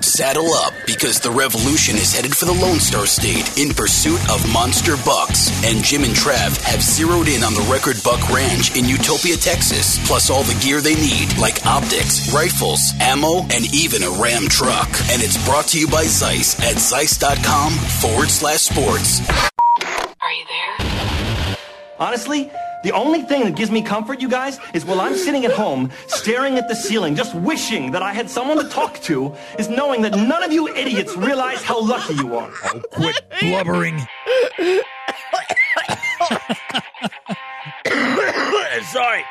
Saddle up because the revolution is headed for the Lone Star State in pursuit of monster bucks. And Jim and Trav have zeroed in on the Record Buck Ranch in Utopia, Texas, plus all the gear they need, like optics, rifles, ammo, and even a Ram truck. And it's brought to you by Zeiss at Zeiss.com forward slash sports. Are you there? Honestly, the only thing that gives me comfort, you guys, is while I'm sitting at home, staring at the ceiling, just wishing that I had someone to talk to, is knowing that none of you idiots realize how lucky you are. Oh, quit blubbering. Sorry.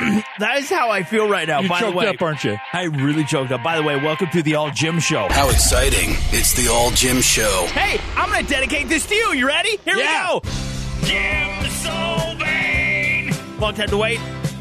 that is how I feel right now. You're By the way, up, aren't you? I really choked up. By the way, welcome to the All Jim Show. How exciting! It's the All Jim Show. Hey, I'm going to dedicate this to you. You ready? Here Yeah. we go. Jim Solvane. Long time to wait.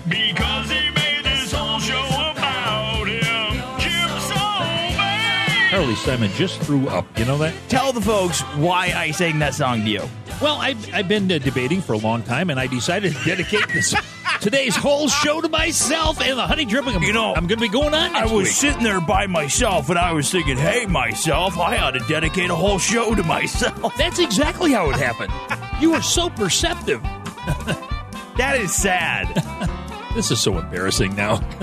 Because he made this whole show about him. Jim Solvane. Harley Simon just threw up. You know that? Tell the folks why I sang that song to you. Well, I've, I've been uh, debating for a long time, and I decided to dedicate this today's whole show to myself and the honey dripping. I'm, You know, I'm going to be going on I was week. sitting there by myself and I was thinking, hey, myself, I ought to dedicate a whole show to myself. That's exactly how it happened. You were so perceptive. That is sad. This is so embarrassing now.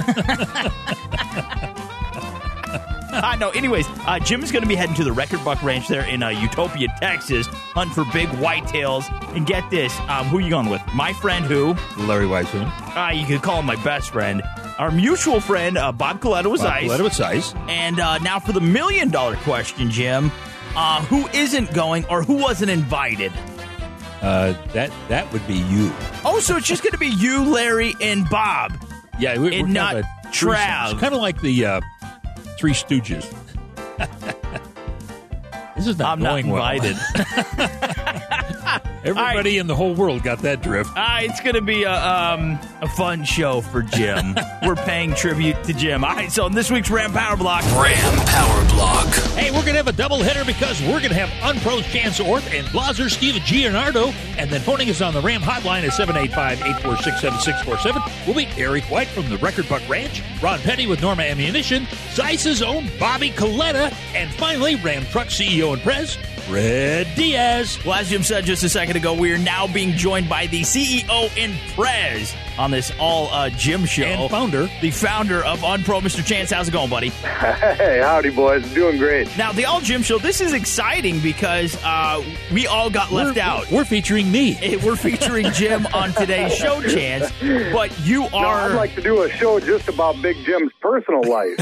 I know. Anyways, uh, Jim is going to be heading to the Record Buck Ranch there in uh, Utopia, Texas, hunt for big whitetails. And get this, um, who are you going with? My friend who? Larry Weishuhn. Uh, you could call him my best friend. Our mutual friend, uh, Bob Coletta was ice. Let it with Zeiss. And uh, now for the million dollar question, Jim. Uh, who isn't going or who wasn't invited? Uh, that that would be you. Oh, so it's just going to be you, Larry, and Bob. Yeah, we're, And we're not kind of Trav. It's kind of like the uh, Three Stooges. this is not I'm not going well. Invited. Everybody in the whole world got that drift. Uh, it's going to be a, um, a fun show for Jim. We're paying tribute to Jim. All right, so in this week's Ram Power Block, Ram Power Block. Hey, we're going to have a double header because we're going to have Unpros Chance Orth and Blaser Steve Gianardo. And then phoning us on the Ram hotline at 785-846-7647 will be Eric White from the Record Buck Ranch, Ron Petty with Norma Ammunition, Zeiss's own Bobby Coletta, and finally Ram Truck CEO and Prez, Fred Diaz. well, as Jim said just a second ago, we are now being joined by the CEO and Prez on this all uh, Jim show. And founder. The founder of Unpro, Mr. Chance. How's it going, buddy? Hey, howdy, boys. Doing great. Now, the all Jim show, this is exciting because uh, we all got left we're, out. We're featuring me. We're featuring Jim on today's show, Chance, but you No, are. I'd like to do a show just about Big Jim's personal life.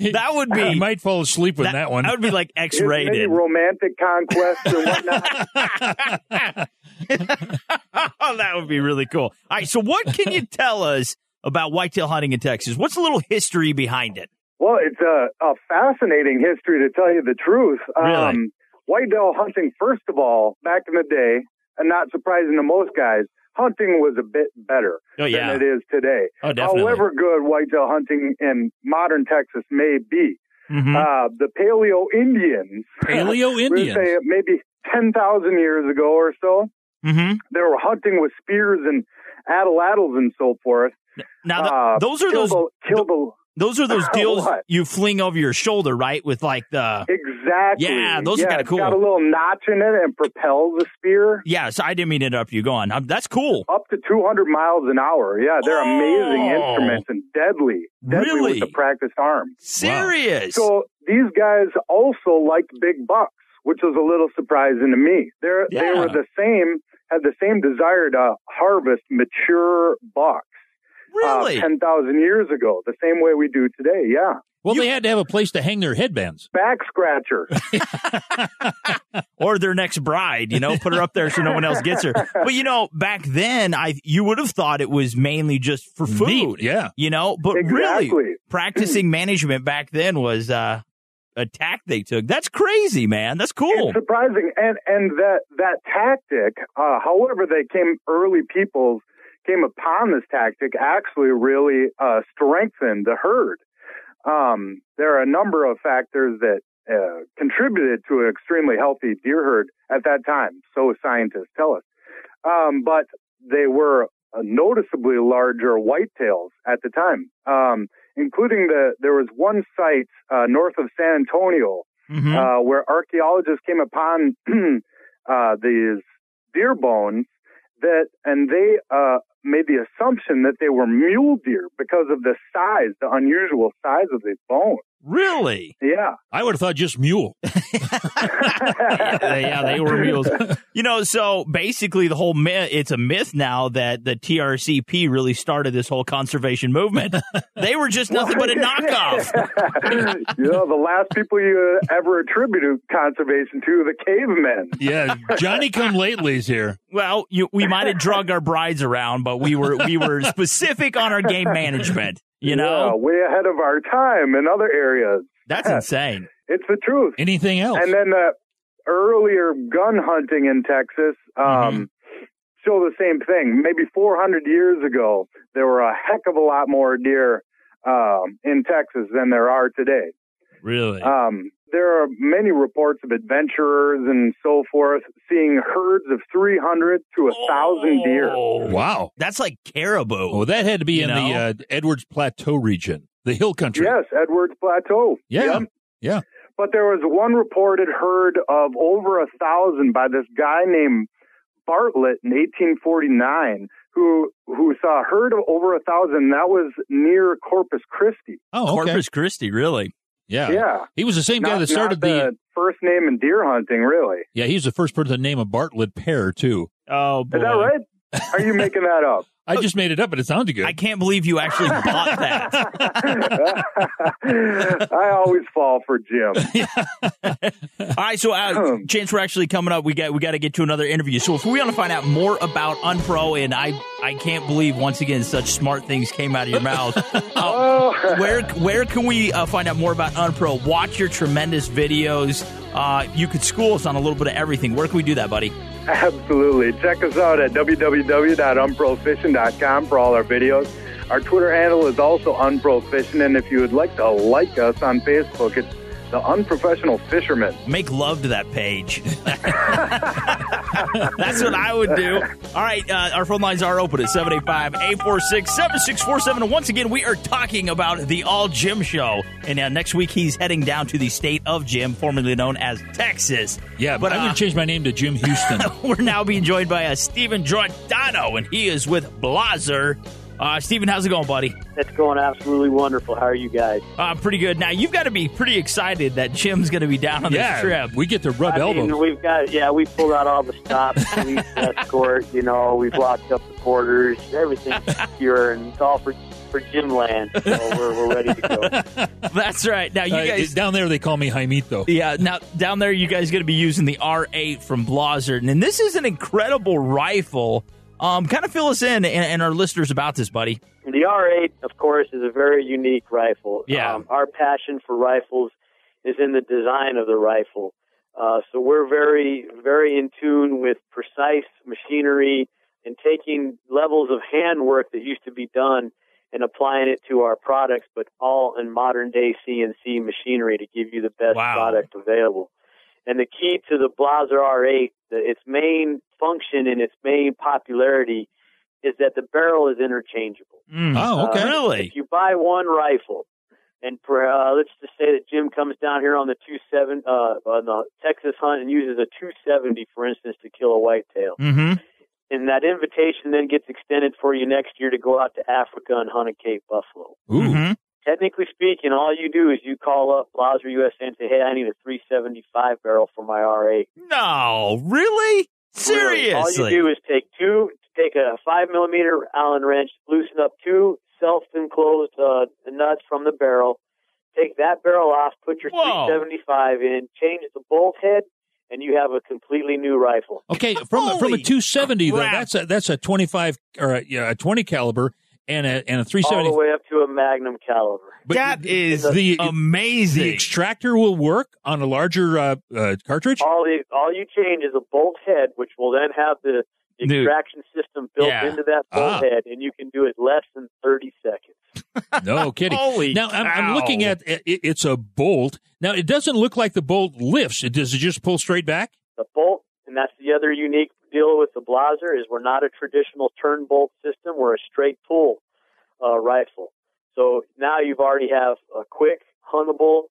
that would be. You might fall asleep with that, one. That would be like X His many rated. romantic conquests and whatnot. oh, that would be really cool. All right, so what can you tell us about whitetail hunting in Texas? What's a little history behind it? well, it's a, a fascinating history to tell you the truth. Um, Really? whitetail hunting, first of all, back in the day, and not surprising to most guys, hunting was a bit better Oh, yeah. than it is today. Oh, definitely. However good whitetail hunting in modern Texas may be, Mhm. uh, the Paleo Indians, Paleo Indians. say maybe 10,000 years ago or so, Mhm. they were hunting with spears and atlatls and so forth. Now, th- Uh, those are those a- killed a- those are those deals What? you fling over your shoulder, right? With like the exactly. Yeah, those are kinda it's cool. Got a little notch in it and propels the spear yeah. So I didn't mean to interrupt you. Go on. Um, that's cool. up to 200 miles an hour. Yeah, they're amazing Oh. instruments and deadly, deadly Really? with the practiced arm. Serious. So these guys also liked big bucks, which was a little surprising to me. They're, They were the same, had the same desire to harvest mature bucks. Really? uh, 10,000 years ago, the same way we do today. Yeah. Well, they had to have a place to hang their headbands. Back scratcher. or their next bride, you know, put her up there so no one else gets her. But you know, back then, I you would have thought it was mainly just for food, Meat, yeah. you know. But Exactly. really, practicing management back then was uh, a tack they took. That's crazy, man. That's cool. It's surprising, and and that that tactic, uh, however, they came early peoples came upon this tactic actually really uh, strengthened the herd. Um, there are a number of factors that uh, contributed to an extremely healthy deer herd at that time, so scientists tell us. Um, but they were noticeably larger whitetails at the time, um, including the there was one site uh, north of San Antonio Mhm. uh, where archaeologists came upon uh, these deer bones that, and they uh, made the assumption that they were mule deer because of the size, the unusual size of these bones. Really? Yeah. I would have thought just mule. yeah, yeah, they were mules. You know, so basically, the whole myth, it's a myth now that the TRCP really started this whole conservation movement. They were just nothing but a knockoff. you know, the last people you ever attributed conservation to, the cavemen. Yeah, Johnny come latelys here. Well, you, we might have drug our brides around, but we were we were specific on our game management. You Yeah, know, way ahead of our time in other areas. that's insane. It's the truth. Anything else? And then the earlier gun hunting in Texas um, show the same thing. Maybe 400 years ago, there were a heck of a lot more deer um, in Texas than there are today. Really? Um, there are many reports of adventurers and so forth seeing herds of 300 to a thousand deer. Oh, wow. That's like caribou. Oh, that had to be You in know? the uh, Edwards Plateau region, the hill country. Yes, Edwards Plateau. Yeah. Yep. Yeah. But there was one reported herd of over a thousand by this guy named Bartlett in 1849 who who saw a herd of over a thousand. That was near Corpus Christi. Oh, okay. Corpus Christi, really? Yeah. Yeah. He was the same guy that started not the. first name in deer hunting, really. Yeah, he was the first person to name a Bartlett pear too. Oh, boy. Is that right? Are you making that up? I just made it up, but it sounded good. I can't believe you actually bought that. I always fall for Jim. All right, so uh, chance we're actually coming up. We got we got to get to another interview. So if we want to find out more about Unpro, and I I can't believe once again such smart things came out of your mouth. Uh, where where can we uh, find out more about Unpro? Watch your tremendous videos. Uh, you could school us on a little bit of everything. Where can we do that, buddy? Absolutely. Check us out at www.unprofishing.com for all our videos. Our Twitter handle is also unprofishing, and if you would like to like us on Facebook, it's the Unprofessional Fisherman. Make love to that page. That's what I would do. All right, uh, our phone lines are open at 785 846 7647. And once again, we are talking about the All Jim Show. And uh, next week, he's heading down to the state of Jim, formerly known as Texas. yeah, but but I'm uh, going to change my name to Jim Houston. we're now being joined by uh, Stephen Giordano, and he is with Blaser. Uh, Stephen, how's it going, buddy? It's going absolutely wonderful. How are you guys? Uh, I'm pretty good. Now, you've got to be pretty excited that Jim's going to be down on yeah, this trip. we get to rub I elbows. mean, we've got yeah, we pulled out all the stops, police escort. You know, we've locked up the quarters. Everything's secure, and it's all for for Jim Land. So we're we're ready to go. That's right. Now, you Uh, guys. down there, they call me Jaimito. Yeah, now down there, you guys going to be using the R8 from Blaser, and this is an incredible rifle. Um, kind of fill us in and, and our listeners about this, buddy. The R8, of course, is a very unique rifle. Yeah. Um, our passion for rifles is in the design of the rifle. Uh, so we're very, very in tune with precise machinery and taking levels of handwork that used to be done and applying it to our products, but all in modern day CNC machinery to give you the best Wow. product available. And the key to the Blaser R8, the, its main function and its main popularity is that the barrel is interchangeable. Oh, okay. Uh, Really? If you buy one rifle, and for, uh, let's just say that Jim comes down here on the two seven uh, on the Texas hunt and uses a 270, for instance, to kill a whitetail, Mm-hmm. and that invitation then gets extended for you next year to go out to Africa and hunt a Cape buffalo. Ooh. Mm-hmm. Technically speaking, all you do is you call up Blaser USA and say, "Hey, I need a 375 barrel for my R8." No, really? Really, all you do is take two, take a five millimeter Allen wrench, loosen up two self-enclosed uh, nuts from the barrel, take that barrel off, put your Whoa. 375 in, change the bolt head, and you have a completely new rifle. Okay, from a- from a Holy 270 though, that's a that's a 25 or a, yeah, a 20 caliber and a and a All the way up to a Magnum caliber. But that is the amazing. the extractor will work on a larger uh, uh, cartridge. All the all you change is a bolt head, which will then have the, the Dude. extraction system built Yeah. into that bolt Ah. head, and you can do it less than 30 seconds. No kidding. Holy now I'm, I'm looking at it, it's a bolt. Now it doesn't look like the bolt lifts. It does it just pull straight back? The bolt, and that's the other unique deal with the Blaser, is we're not a traditional turn bolt system. We're a straight pull uh, rifle. So now you've already have a quick, huntable,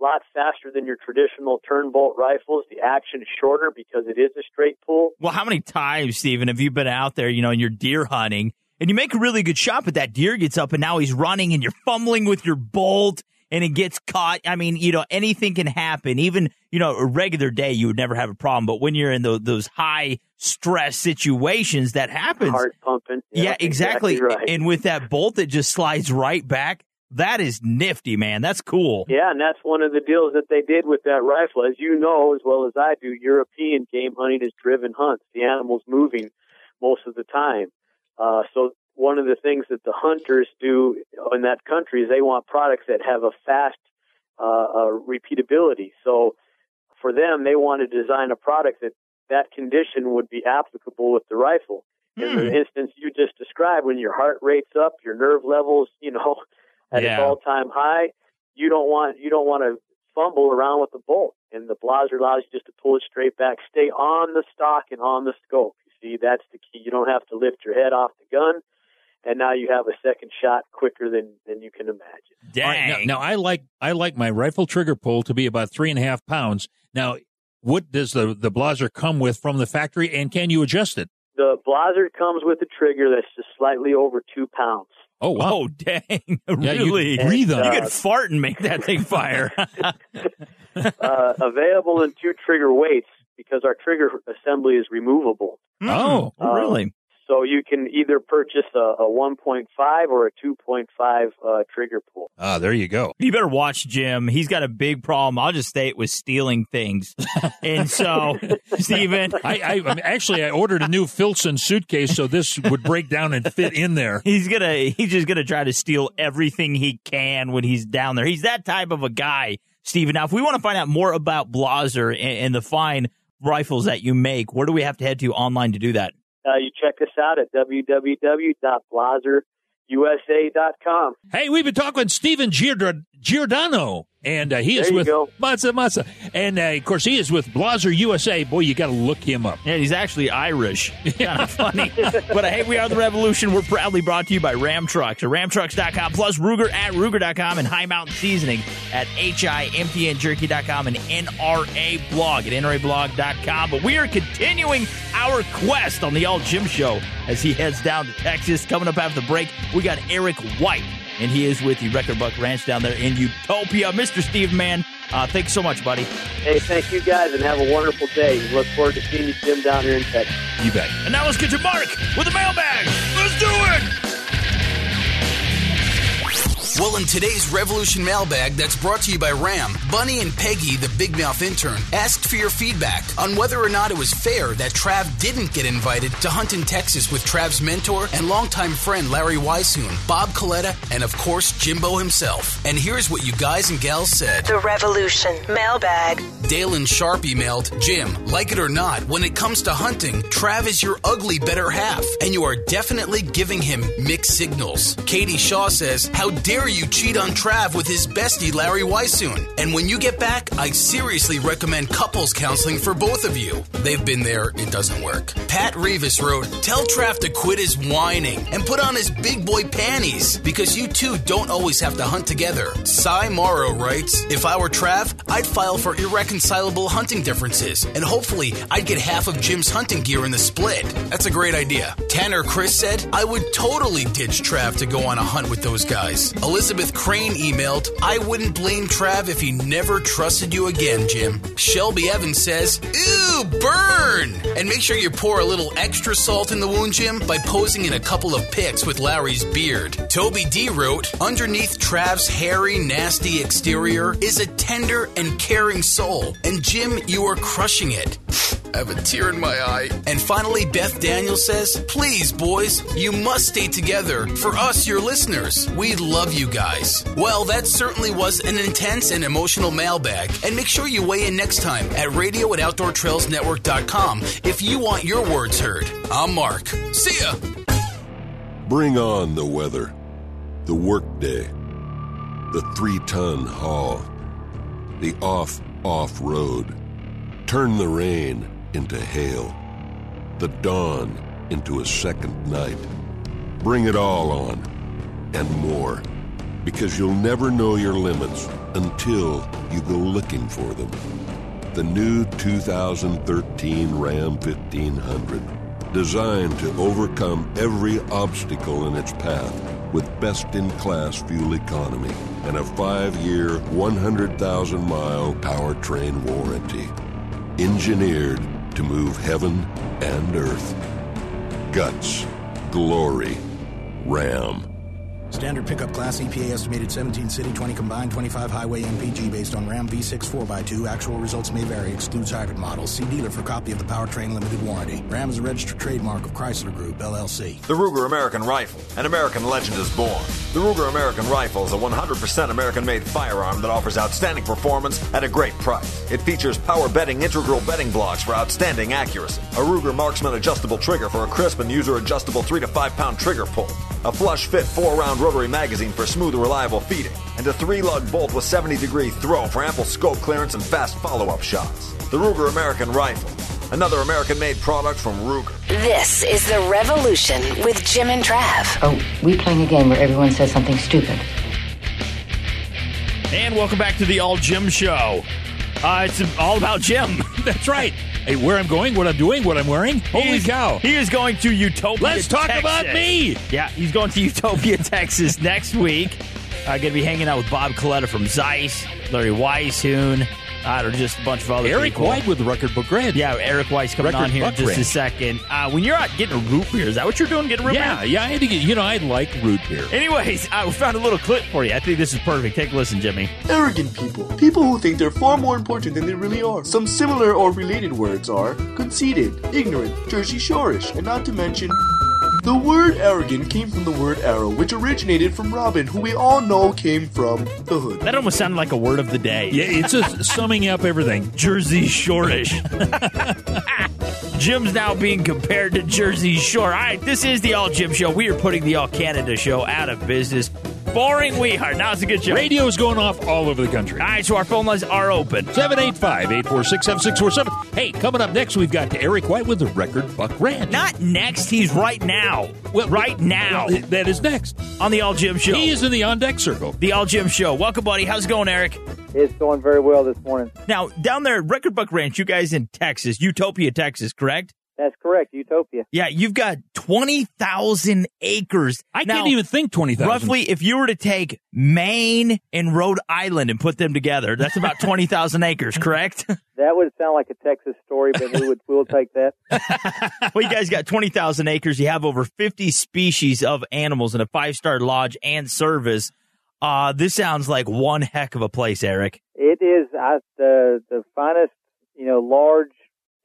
a lot faster than your traditional turn bolt rifles. The action is shorter because it is a straight pull. Well, how many times, Steven, have you been out there, you know, and you're deer hunting and you make a really good shot, but that deer gets up and now he's running and you're fumbling with your bolt and it gets caught? I mean, you know, anything can happen. Even, you know, a regular day, you would never have a problem. But when you're in tho- those high stress situations, that happens. Heart pumping. yeah, exactly. right. And with that bolt that just slides right back, that is nifty, man. That's cool. Yeah, and that's one of the deals that they did with that rifle. As you know, as well as I do, European game hunting is driven hunts. The animal's moving most of the time. Uh, so one of the things that the hunters do in that country is they want products that have a fast uh, uh, repeatability. So for them, they want to design a product that that condition would be applicable with the rifle. In Hmm. the instance you just described, when your heart rate's up, your nerve levels, you know, at its Yeah. all-time high, you don't want you don't want to fumble around with the bolt. And the Blaser allows you just to pull it straight back, stay on the stock and on the scope. You see, that's the key. You don't have to lift your head off the gun, and now you have a second shot quicker than than you can imagine. All Dang. right, now, now I like I like my rifle trigger pull to be about three and a half pounds. Now, what does the the Blaser come with from the factory, and can you adjust it? The Blaser comes with a trigger that's just slightly over two pounds. Oh wow! Oh, dang. Yeah, you really? breathe on You it. could fart and make that thing fire. uh, available in two trigger weights because our trigger assembly is removable. Oh. Oh, really? So you can either purchase a, a 1.5 or a 2.5 uh, trigger pull. Ah, there you go. You better watch Jim. He's got a big problem. I'll just say it with stealing things. and so, Steven, I, I I mean, actually I ordered a new Filson suitcase so this would break down and fit in there. he's gonna he's just gonna try to steal everything he can when he's down there. He's that type of a guy, Steven. Now, if we want to find out more about Blaser and, and the fine rifles that you make, where do we have to head to online to do that? Uh, you check us out at www.blaserusa.com. Hey, we've been talking with Stephen Giordano, and uh, he is with go. Mazza Mazza, and uh, of course he is with Blaser USA. Boy, you got to look him up. Yeah, he's actually Irish. kind of funny. but uh, hey, we are the Revolution. We're proudly brought to you by Ram Trucks. At ramtrucks.com, plus Ruger at Ruger.com, and High Mountain Seasoning at HIMTNJerky.com, and NRA blog at NRAblog.com. But we are continuing our quest on the All Jim Show as he heads down to Texas. Coming up after the break, we got Eric White, and he is with the Record Buck Ranch down there in Utopia. Mr. Steve Mann, uh, thanks so much, buddy. Hey, thank you guys and have a wonderful day. We look forward to seeing you, Jim, down here in Texas. You bet. And now let's get to Mark with the mailbag. Let's do it. Well, in today's Revolution mailbag that's brought to you by Ram, Bunny and Peggy, the Big Mouth intern, asked for your feedback on whether or not it was fair that Trav didn't get invited to hunt in Texas with Trav's mentor and longtime friend Larry Weishuhn, Bob Coletta, and of course Jimbo himself. And here's what you guys and gals said. The Revolution Mailbag. Dale and Sharp emailed, Jim, like it or not, when it comes to hunting, Trav is your ugly better half, and you are definitely giving him mixed signals. Katie Shaw says, How dare you cheat on Trav with his bestie Larry Weishuhn? And when you get back, I seriously recommend couples counseling for both of you. They've been there, it doesn't work. Pat Revis wrote, Tell Trav to quit his whining and put on his big boy panties because you two don't always have to hunt together. Cy Morrow writes, If I were Trav, I'd file for irreconcilable hunting differences and hopefully I'd get half of Jim's hunting gear in the split. That's a great idea. Tanner Chris said, I would totally ditch Trav to go on a hunt with those guys. Elizabeth Crane emailed, I wouldn't blame Trav if he never trusted you again, Jim. Shelby Evans says, Ew, burn! And make sure you pour a little extra salt in the wound, Jim, by posing in a couple of pics with Larry's beard. Toby D wrote, Underneath Trav's hairy, nasty exterior is a tender and caring soul. And Jim, you are crushing it. I have a tear in my eye. And finally, Beth Daniel says, Please, boys, you must stay together. For us, your listeners, we love you guys. Well, that certainly was an intense and emotional mailbag. And make sure you weigh in next time at radio at outdoortrailsnetwork.com if you want your words heard. I'm Mark. See ya. Bring on the weather, the workday, the three ton haul, the off off road. Turn the rain into hail, the dawn into a second night. Bring it all on and more, because you'll never know your limits until you go looking for them. The new 2013 Ram 1500, designed to overcome every obstacle in its path with best in class fuel economy and a five year, 100,000 mile powertrain warranty. Engineered to move heaven and earth. Guts, glory, Ram. Standard pickup class EPA estimated 17 city, 20 combined, 25 highway MPG based on Ram V6 4x2. Actual results may vary. Excludes hybrid models. See dealer for copy of the powertrain limited warranty. Ram is a registered trademark of Chrysler Group, LLC. The Ruger American Rifle. An American legend is born. The Ruger American Rifle is a 100% American made firearm that offers outstanding performance at a great price. It features power bedding integral bedding blocks for outstanding accuracy, a Ruger Marksman adjustable trigger for a crisp and user adjustable 3 to 5 pound trigger pull, a flush fit 4 round rotary magazine for smooth, reliable feeding, and a three lug bolt with 70 degree throw for ample scope clearance and fast follow up shots. The Ruger American Rifle. Another American made product from Ruger. This is The Revolution with Jim and Trav. Oh, we playing a game where everyone says something stupid. And welcome back to the All Jim Show. Uh, it's all about Jim. That's right. Hey, where I'm going, what I'm doing, what I'm wearing. Holy He's- cow. He is going to Utopia. Let's talk Texas. about me. Yeah, he's going to Utopia, Texas next week. I'm uh, going to be hanging out with Bob Coletta from Zeiss, Larry Weishuhn, I don't just a bunch of other Eric people. White with the Record Book Red. Yeah, Eric White's coming Record on here in Buck just a second. Uh, when you're out getting a root beer, is that what you're doing? Getting a root Yeah, beer? yeah, yeah, I had to get, you know, I like root beer. Anyways, I found a little clip for you. I think this is perfect. Take a listen, Jimmy. Arrogant people. People who think they're far more important than they really are. Some similar or related words are conceited, ignorant, Jersey Shorish, and not to mention. The word arrogant came from the word arrow, which originated from Robin, who we all know came from the hood. That almost sounded like a word of the day. Yeah, it's just summing up everything. Jersey Shorish. Jim's now being compared to Jersey Shore. All right, this is the All Jim Show. We are putting the All Canada Show out of business. Boring we are. Now it's a good show. Radio's going off all over the country. All right, so our phone lines are open. 785 846 7647. Hey, coming up next, we've got Eric White with the Record Buck Ranch. Not next, he's right now. Well, right now. Well, that is next. on the All Jim Show. He is in the on deck circle. the All Jim Show. Welcome, buddy. How's it going, Eric? It's going very well this morning. Now, down there at Record Buck Ranch, you guys in Texas, Utopia, Texas, correct? That's correct, Utopia. Yeah, you've got 20,000 acres. I Now, can't even think 20,000. Roughly, if you were to take Maine and Rhode Island and put them together, that's about 20,000 acres, correct? That would sound like a Texas story, but we would we'll take that. well, you guys got 20,000 acres. You have over 50 species of animals in a five star lodge and service. Uh, this sounds like one heck of a place, Eric. It is I, the the finest, you know, large.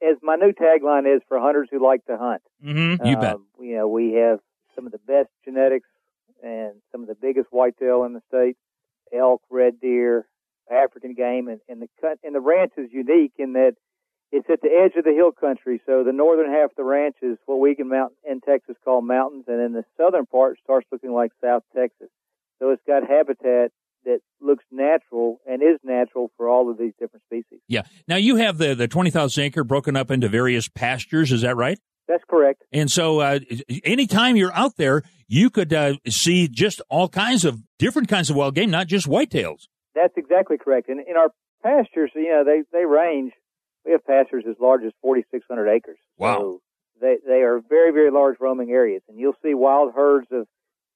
As my new tagline is for hunters who like to hunt. Mm-hmm. You bet. Um, you know, we have some of the best genetics and some of the biggest whitetail in the state: elk, red deer, African game, and, and the cut. And the ranch is unique in that it's at the edge of the hill country. So the northern half of the ranch is what we can mount in Texas call mountains, and then the southern part starts looking like South Texas. So it's got habitat that looks natural and is natural for all of these different species. Yeah. Now, you have the, the 20,000 acre broken up into various pastures. Is that right? That's correct. And so, uh, anytime you're out there, you could uh, see just all kinds of different kinds of wild game, not just whitetails. That's exactly correct. And in our pastures, you know, they they range. We have pastures as large as 4,600 acres. Wow. So they they are very very large roaming areas, and you'll see wild herds of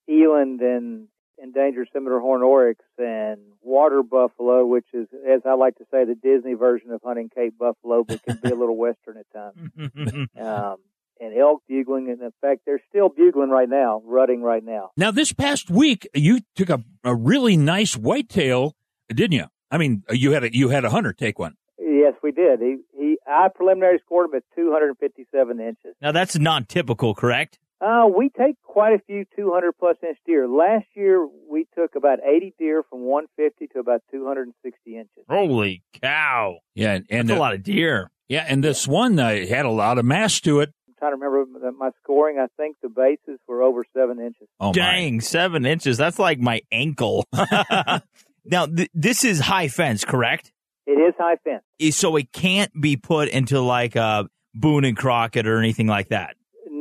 eland and endangered scimitar horn oryx and water buffalo, which is, as I like to say, the Disney version of hunting Cape buffalo, but can be a little western at times. um, and elk bugling, and in fact, they're still bugling right now, rutting right now. Now, this past week, you took a, a really nice whitetail, didn't you? I mean, you had a you had a hunter take one. Yes, we did. He he. I preliminary scored him at 257 inches. Now that's non typical, correct? Uh, we take quite a few 200 plus inch deer. Last year, we took about 80 deer from 150 to about 260 inches. Holy cow! Yeah, and, and That's a uh, lot of deer. Yeah, and this one uh, had a lot of mass to it. I'm trying to remember my scoring. I think the bases were over seven inches. Oh Dang, seven inches. That's like my ankle. now, th- this is high fence, correct? It is high fence. So it can't be put into like a Boone and Crockett or anything like that.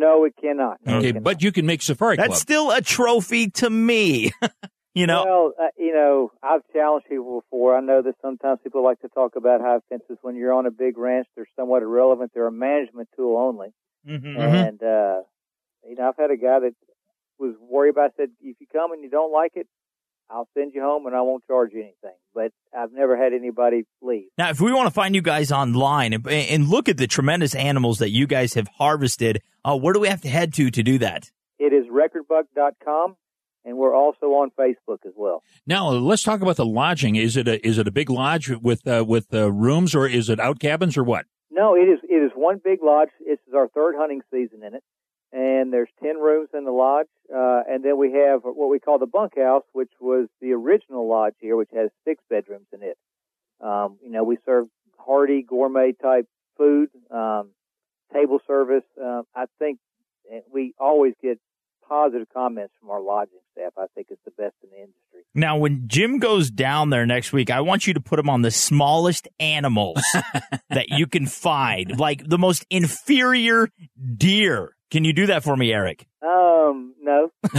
No, it cannot. No, it Okay, cannot. but you can make safari That's club. still a trophy to me. you know, Well, uh, you know, I've challenged people before. I know that sometimes people like to talk about high fences when you're on a big ranch. They're somewhat irrelevant. They're a management tool only. Mhm. And uh, you know, I've had a guy that was worried about. Said, if you come and you don't like it, I'll send you home and I won't charge you anything. But I've never had anybody leave. Now, if we want to find you guys online and, and look at the tremendous animals that you guys have harvested, uh, where do we have to head to to do that? It is recordbuck.com, and we're also on Facebook as well. Now let's talk about the lodging. Is it a is it a big lodge with uh, with uh, rooms, or is it out cabins, or what? No, it is it is one big lodge. This is our third hunting season in it, and there's ten rooms in the lodge, uh, and then we have what we call the bunkhouse, which was the original lodge here, which has six bedrooms in it. Um, you know, we serve hearty gourmet type food, um, table service. Um, I think we always get positive comments from our lodging staff. I think it's the best in the industry. Now, when Jim goes down there next week, I want you to put him on the smallest animals that you can find, like the most inferior deer. Can you do that for me, Eric? Um, no.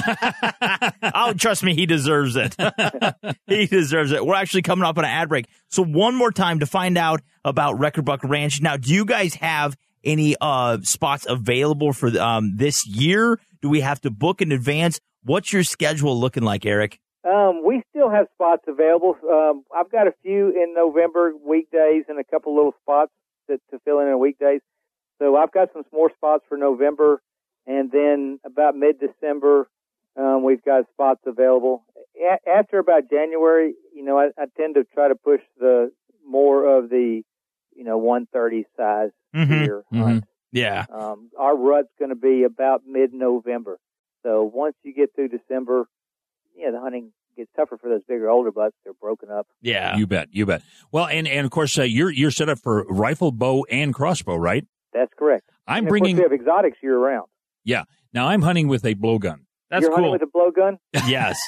oh, trust me, he deserves it. he deserves it. We're actually coming up on an ad break. So one more time to find out about Record Buck Ranch. Now, do you guys have any uh spots available for um this year? Do we have to book in advance? What's your schedule looking like, Eric? Um, we still have spots available. Um, I've got a few in November weekdays and a couple little spots to, to fill in on weekdays. So I've got some more spots for November, and then about mid-December, um, we've got spots available. A- after about January, you know, I, I tend to try to push the more of the, you know, 130 size Mhm. deer. Mhm. Yeah. Um, our rut's going to be about mid-November. So once you get through December, yeah, the hunting gets tougher for those bigger, older bucks. They're broken up. Yeah, you bet, you bet. Well, and and of course uh, you're you're set up for rifle, bow, and crossbow, right? That's correct. I'm And of bringing- Course we have exotics year round. Yeah. Now I'm hunting with a blowgun. That's You're hunting with a blowgun. Yes.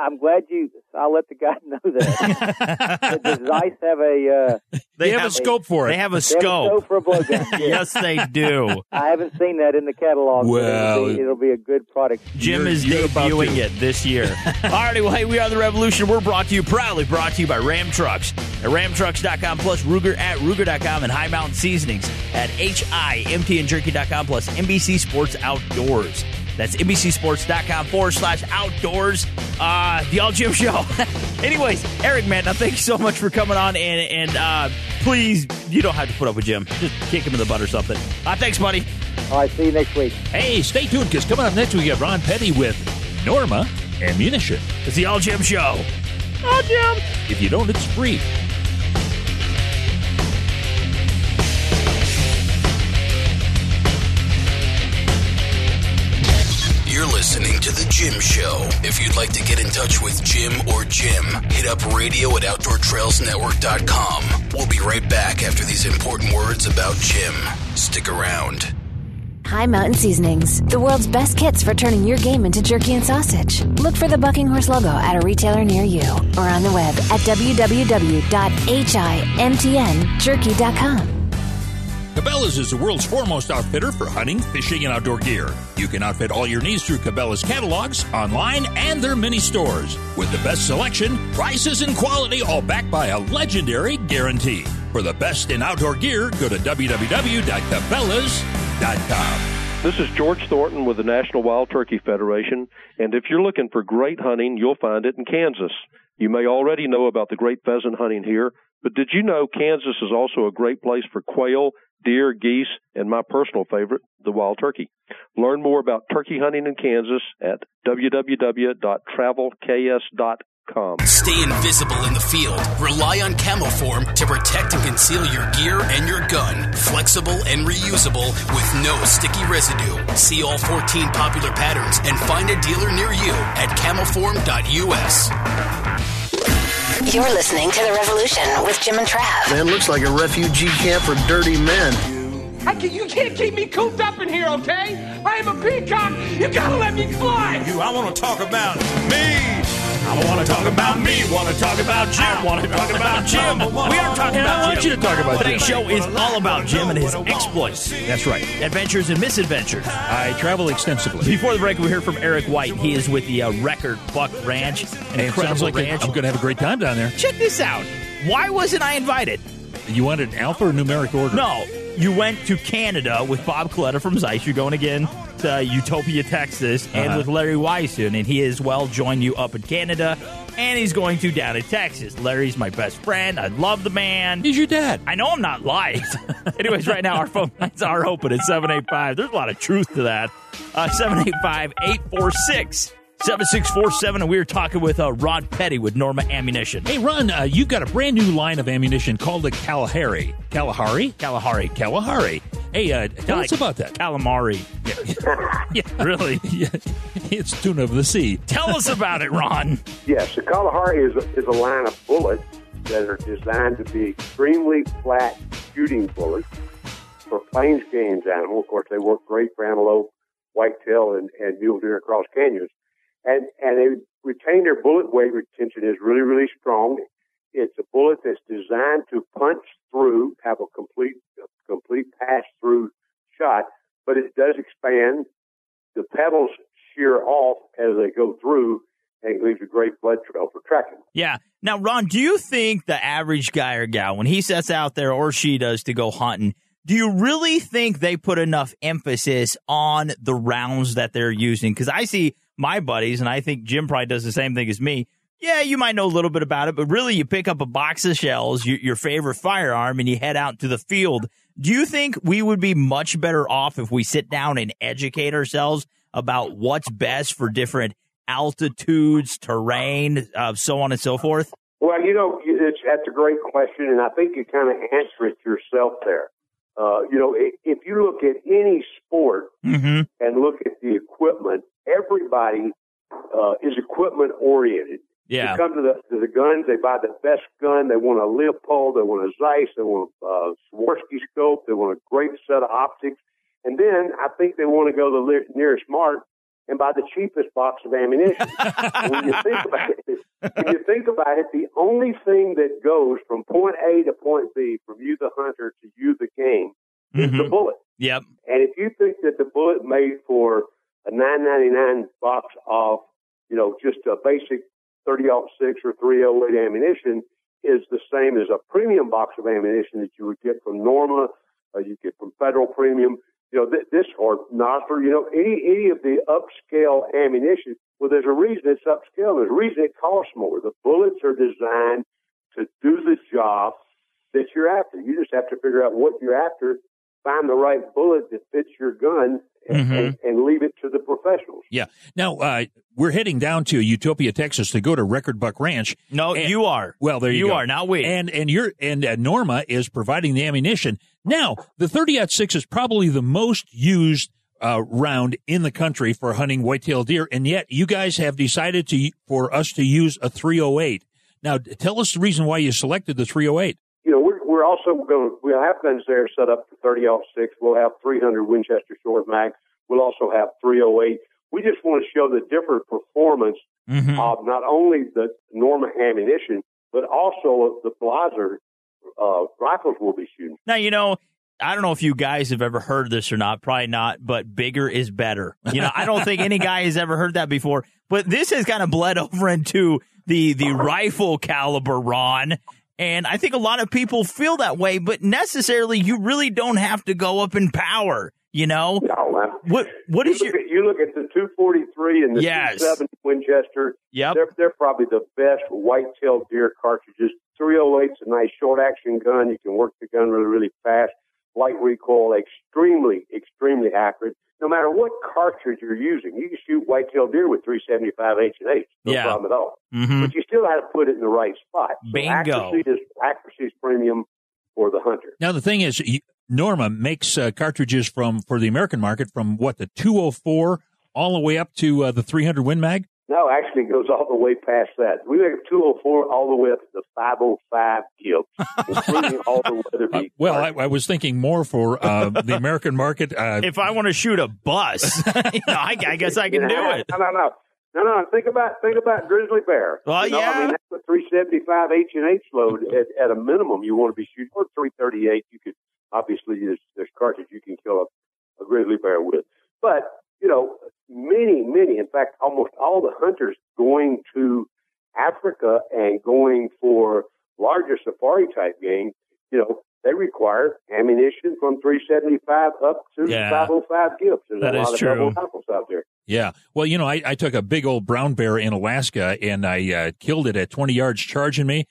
I'm glad you. I'll let the guy know that. Does Zeiss have a? Uh, They have a scope for it. They have a They scope. for a blowgun. yes, they do. I haven't seen that in the catalog. but Well- it'll be, it'll be a good product. Jim is debuting it this year. Alrighty, well, hey, we are the Revolution. We're brought to you, proudly brought to you by Ram Trucks at ramtrucks.com, plus Ruger at Ruger.com, and High Mountain Seasonings at HIMTNJerky.com, plus NBC Sports Outdoors. That's NBCSports.com forward slash outdoors. Uh, the All Jim Show. Anyways, Eric, man, now thank you so much for coming on, and, and uh, please, you don't have to put up with Jim. Just kick him in the butt or something. Uh, thanks, buddy. All right, see you next week. Hey, stay tuned because coming up next we got Ron Petty with Norma Ammunition. It's the All Jim Show. All Jim. If you don't, it's free. Listening to The Jim Show. If you'd like to get in touch with Jim or Jim, hit up radio at OutdoorTrailsNetwork.com. We'll be right back after these important words about Jim. Stick around. High Mountain Seasonings, the world's best kits for turning your game into jerky and sausage. Look for the Bucking Horse logo at a retailer near you or on the web at www.himtnjerky.com. Cabela's is the world's foremost outfitter for hunting, fishing, and outdoor gear. You can outfit all your needs through Cabela's catalogs, online, and their mini stores. With the best selection, prices, and quality, all backed by a legendary guarantee. For the best in outdoor gear, go to www.cabela's.com. This is George Thornton with the National Wild Turkey Federation, and if you're looking for great hunting, you'll find it in Kansas. You may already know about the great pheasant hunting here, but did you know Kansas is also a great place for quail, deer, geese, and my personal favorite, the wild turkey? Learn more about turkey hunting in Kansas at www.travelks.com. Stay invisible in the field. Rely on Camoform to protect and conceal your gear and your gun. Flexible and reusable with no sticky residue. See all 14 popular patterns and find a dealer near you at camoform.us. You're listening to The Revolution with Jim and Trav. Man, looks like a refugee camp for dirty men. I can, you can't keep me cooped up in here, okay? I am a peacock. You gotta let me fly. You, I want to talk about me. I want to talk about me. Want to talk about Jim. Want to talk about Jim. We are talking about I want you to talk about Today's Jim. show is all about Jim and his exploits. That's right. Adventures and misadventures. I travel extensively. Before the break, we heard from Eric White. He is with the uh, Record Buck Ranch. An And it incredible sounds like ranch. I'm going to have a great time down there. Check this out. Why wasn't I invited? You wanted an alpha or numeric order? No, you went to Canada with Bob Coletta from Zeiss. You're going again to Utopia, Texas, and Uh-huh. with Larry Weishuhn, and he as well joined you up in Canada, and he's going to down in Texas. Larry's my best friend. I love the man. He's your dad. I know I'm not lying. Anyways, right now our phone lines are open at 785. There's a lot of truth to that. Uh, 785 846 7647. And we are talking with uh, Rod Petty with Norma Ammunition. Hey, Ron, uh, you've got a brand new line of ammunition called the Kalahari. Kalahari? Kalahari. Kalahari. Hey, uh, tell Like us about that. Calamari. yeah, really? Yeah, it's tuna of the sea. Tell us about it, Ron. Yes, the Kalahari is a, is a line of bullets that are designed to be extremely flat shooting bullets for plains games animal. Of course, they work great for antelope, whitetail, and, and mule deer across canyons. And and they retain their bullet weight retention is really really strong. It's a bullet that's designed to punch through, have a complete a complete pass through shot, but it does expand. The petals shear off as they go through, and leaves a great blood trail for tracking. Yeah. Now, Ron, do you think the average guy or gal, when he sets out there or she does to go hunting, do you really think they put enough emphasis on the rounds that they're using? Because I see my buddies, and I think Jim probably does the same thing as me. Yeah, you might know a little bit about it, but really, you pick up a box of shells, your, your favorite firearm, and you head out to the field. Do you think we would be much better off if we sit down and educate ourselves about what's best for different altitudes, terrain, uh, so on and so forth? Well, you know, it's, that's a great question, and I think you kind of answer it yourself there. Uh, you know, if you look at any sport Mm-hmm. and look at the equipment, everybody uh, is equipment oriented. Yeah. They come to the to the guns. They buy the best gun. They want a Leupold. They want a Zeiss. They want a uh, Swarovski scope. They want a great set of optics. And then I think they want to go to the nearest mart and buy the cheapest box of ammunition. when you think about it, when you think about it, the only thing that goes from point A to point B, from you the hunter to you the game, is the bullet. Yep. And if you think that the bullet made for a 9.99 box of, you know, just a basic 30 six or 308 ammunition is the same as a premium box of ammunition that you would get from Norma, or you get from Federal Premium, you know, th- this or Nosler, you know, any any of the upscale ammunition. Well, there's a reason it's upscale. There's a reason it costs more. The bullets are designed to do the job that you're after. You just have to figure out what you're after, find the right bullet that fits your gun, and, and, and leave it to the professionals. Yeah. Now uh, we're heading down to Utopia, Texas, to go to Record Buck Ranch. No, you are. Well, there you, You go. are, not we. And and you're and uh, Norma is providing the ammunition. Now the 30 six is probably the most used uh, round in the country for hunting whitetail deer, and yet you guys have decided to for us to use a 308. Now tell us the reason why you selected the 308. You know, we're, we're also going to, we'll have guns there set up for 30 six. We'll have 300 Winchester Short Mag. We'll also have 308. We just want to show the different performance of not only the Norma ammunition, but also the Blaser uh, rifles we'll be shooting. Now, you know, I don't know if you guys have ever heard this or not. Probably not, but bigger is better. You know, I don't think any guy has ever heard that before. But this has kind of bled over into the the rifle caliber, Ron. And I think a lot of people feel that way, but necessarily you really don't have to go up in power. You know, No, man. What what you is look At, you look at the 243 and the Yes. 27 Winchester. Yep. They're they're probably the best white-tailed deer cartridges. 308's a nice short-action gun. You can work the gun really really fast. Light recoil, extremely extremely accurate. No matter what cartridge you're using, you can shoot white-tailed deer with 375 H and H. No Yeah. problem at all. Mhm. But you still have to put it in the right spot. So Bingo. Accuracy is accuracy is premium for the hunter. Now the thing is, you- Norma makes uh, cartridges from for the American market from what the 204 all the way up to uh, the 300 Win Mag. No, actually, it goes all the way past that. We make 204 all the way up to the 505 Gibbs, including all the Weatherby. Well, I, I was thinking more for uh, the American market. Uh, if I want to shoot a bus, you know, I, I guess I can do it. No, no, no. No, no. Think about think about grizzly bear. Well, you know, yeah. I mean, that's a 375 H and H load at, at a minimum. You want to be shooting or 338. You could obviously there's, there's cartridge you can kill a, a grizzly bear with, but you know, many, many, in fact, almost all the hunters going to Africa and going for larger safari type game, you know, they require ammunition from 375 up to Yeah. 505 Gibbs. There's That a is lot of true. double rifles out there. Yeah. Well, you know, I, I took a big old brown bear in Alaska and I uh, killed it at 20 yards charging me,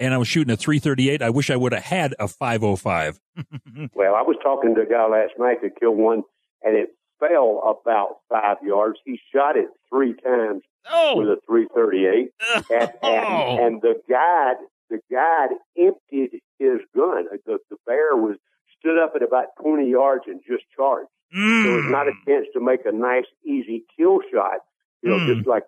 and I was shooting a 338. I wish I would have had a 505. Well, I was talking to a guy last night that killed one, and it fell about five yards. He shot it three times with a 338, and, and, and the guide, the guide emptied his gun. The, the bear was stood up at about 20 yards and just charged. There was not a chance to make a nice, easy kill shot. You know, Mm. just like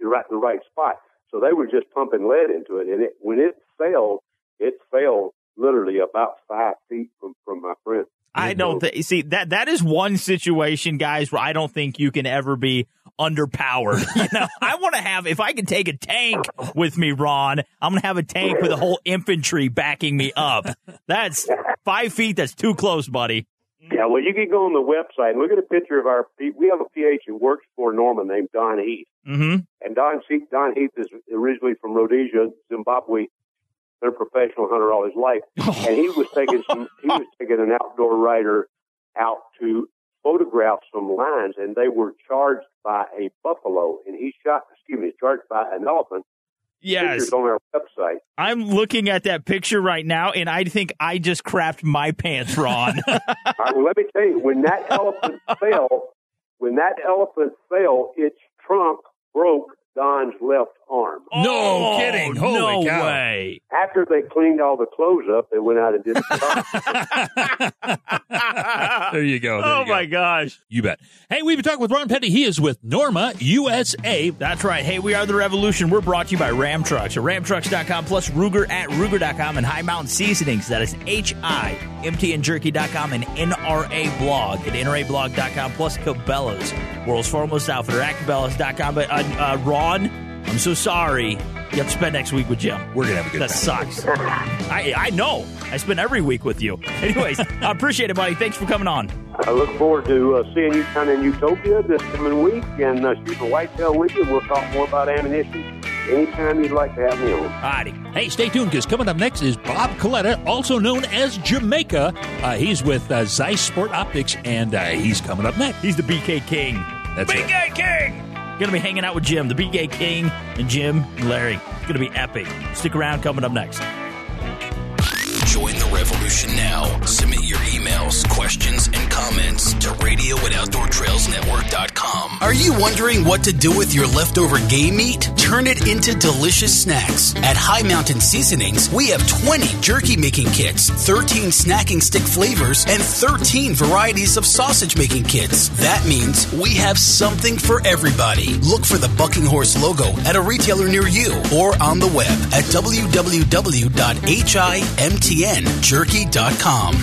you're right in the right spot. So they were just pumping lead into it, and it when it fell, it fell literally about five feet from from my friend. I don't think. See that that is one situation, guys, where I don't think you can ever be underpowered. You know, I want to have if I can take a tank with me, Ron. I'm gonna have a tank with a whole infantry backing me up. That's five feet. That's too close, buddy. Yeah, well, you can go on the website and look at a picture of our. We have a PH who works for Norma named Don Heath, Mm-hmm. and Don Heath, Don Heath is originally from Rhodesia, Zimbabwe. Been a professional hunter all his life, and he was taking some. He was taking an outdoor writer out to photograph some lines, and they were charged by a buffalo, and he shot. Excuse me, charged by an elephant. Yes. On our website. I'm looking at that picture right now, and I think I just crapped my pants, Ron. All right, well, let me tell you, when that elephant fell, when that elephant fell, its trunk broke Don's left arm. No kidding. Holy no cow. way. After they cleaned all the clothes up, they went out and did the There you go. There oh you go. my gosh. You bet. Hey, we've been talking with Ron Petty. He is with Norma USA. That's right. Hey, we are the Revolution. We're brought to you by Ram Trucks at ramtrucks.com plus Ruger at Ruger.com and High Mountain Seasonings. That is H-I-M-T-N Jerky.com and NRA blog at NRAblog.com plus Cabela's, world's foremost outfitter at Cabela's.com. But uh, uh, Ron, I'm so sorry. You have to spend next week with Jim. We're going to have a good That time. sucks. I, I know. I spend every week with you. Anyways, I appreciate it, buddy. Thanks for coming on. I look forward to uh, seeing you kind of in Utopia this coming week and uh, shooting a whitetail with you. We'll talk more about ammunition anytime you'd like to have me on. Alrighty. Hey, stay tuned because coming up next is Bob Coletta, also known as Jamaica. Uh, he's with uh, Zeiss Sport Optics, and uh, he's coming up next. He's the BK King. That's it. BK King! Gonna be hanging out with Jim, the BK King, and Jim and Larry. It's gonna be epic. Stick around, coming up next. Join revolution now. Submit your emails, questions, and comments to radio at outdoortrailsnetwork.com. Are you wondering what to do with your leftover game meat? Turn it into delicious snacks. At High Mountain Seasonings, we have 20 jerky making kits, 13 snacking stick flavors, and 13 varieties of sausage making kits. That means we have something for everybody. Look for the Bucking Horse logo at a retailer near you or on the web at www.himtnjerky.com.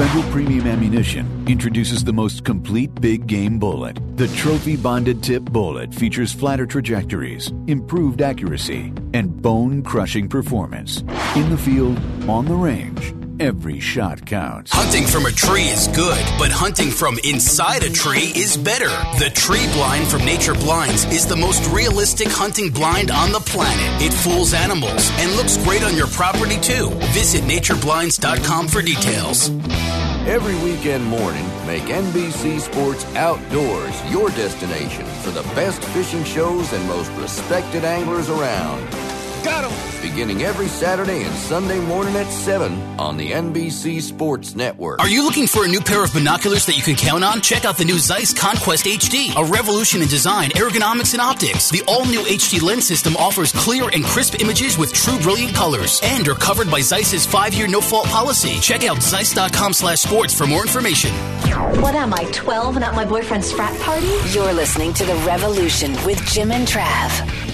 Federal Premium Ammunition introduces the most complete big game bullet. The trophy bonded tip bullet features flatter trajectories, improved accuracy, and bone crushing performance. In the field, on the range, every shot counts. Hunting from a tree is good, but hunting from inside a tree is better. The tree blind from Nature Blinds is the most realistic hunting blind on the planet. It fools animals and looks great on your property too. Visit natureblinds.com for details. Every weekend morning, make NBC Sports Outdoors your destination for the best fishing shows and most respected anglers around. Got him! Beginning every Saturday and Sunday morning at 7 on the NBC Sports Network. Are you looking for a new pair of binoculars that you can count on? Check out the new Zeiss Conquest HD, a revolution in design, ergonomics, and optics. The all new HD lens system offers clear and crisp images with true brilliant colors and are covered by Zeiss's five year no fault policy. Check out Zeiss.com slash sports for more information. What am I, 12 and at my boyfriend's frat party? You're listening to The Revolution with Jim and Trav.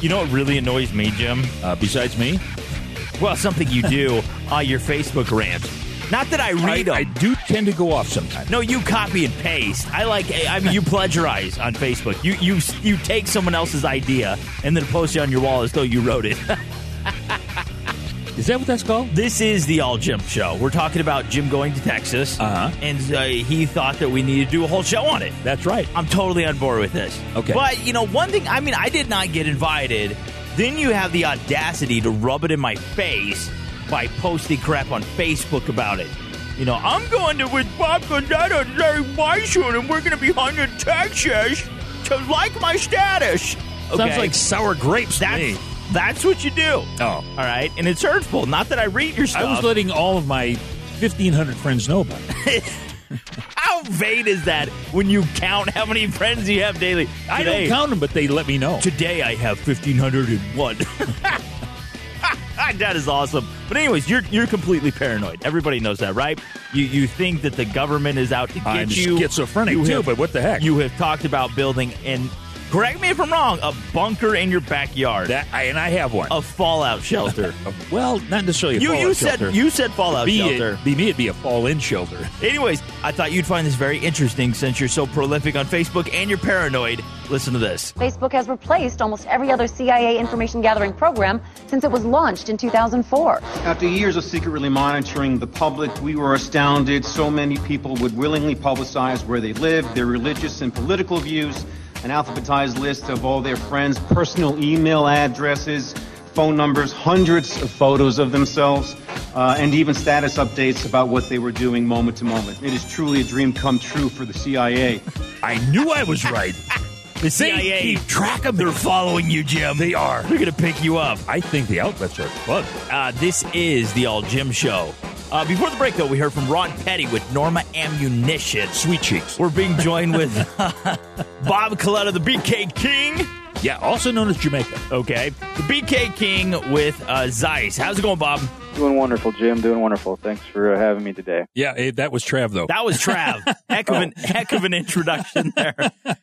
You know what really annoys me, Jim? Uh, besides me? Well, something you do on your Facebook rant. Not that I read I, them. I do tend to go off sometimes. No, you copy and paste. I like. I mean, you plagiarize on Facebook. You you you take someone else's idea and then post it on your wall as though you wrote it. Is that what that's called? This is the All Jim Show. We're talking about Jim going to Texas, Uh-huh. and uh, he thought that we needed to do a whole show on it. That's right. I'm totally on board with this. Okay. But, you know, one thing, I mean, I did not get invited. Then you have the audacity to rub it in my face by posting crap on Facebook about it. You know, I'm going to with Bob Coletta and Larry Weishuhn, and we're going to be hunting Texas to like my status. Sounds like sour grapes to that's, me. That's what you do. Oh. All right. And it's hurtful. Not that I read your stuff. I was letting all of my 1,500 friends know about it. How vain is that when you count how many friends you have daily? I don't count them, but they let me know. Today I have 1,501. that is awesome. But anyways, you're you're completely paranoid. Everybody knows that, right? You you think that the government is out to get you. I'm you. schizophrenic You too, have- but what the heck? You have talked about building and correct me if I'm wrong, a bunker in your backyard. That I, and I have one. a fallout shelter. well, not necessarily a you fallout you said shelter. you said fallout be shelter. It, be me, it'd be a fall-in shelter. Anyways, I thought you'd find this very interesting since you're so prolific on Facebook and you're paranoid. Listen to this. Facebook has replaced almost every other CIA information gathering program since it was launched in 2004. After years of secretly monitoring the public, we were astounded so many people would willingly publicize where they live, their religious and political views, an alphabetized list of all their friends' personal email addresses, phone numbers, hundreds of photos of themselves, uh, and even status updates about what they were doing moment to moment. It is truly a dream come true for the CIA. I knew I was right. The CIA keep track of. They're following you, Jim. They are. They're going to pick you up. I think the outlets are fun. Uh, this is the All Jim Show. Uh, before the break, though, we heard from Ron Petty with Norma Ammunition. Sweet cheeks. We're being joined with Bob Coletta, the BK King. Yeah, also known as Jamaica. Okay. The BK King with uh, Zeiss. How's it going, Bob? Doing wonderful, Jim. Doing wonderful. Thanks for uh, having me today. Yeah, that was Trav though. That was Trav. heck of an heck of an introduction there.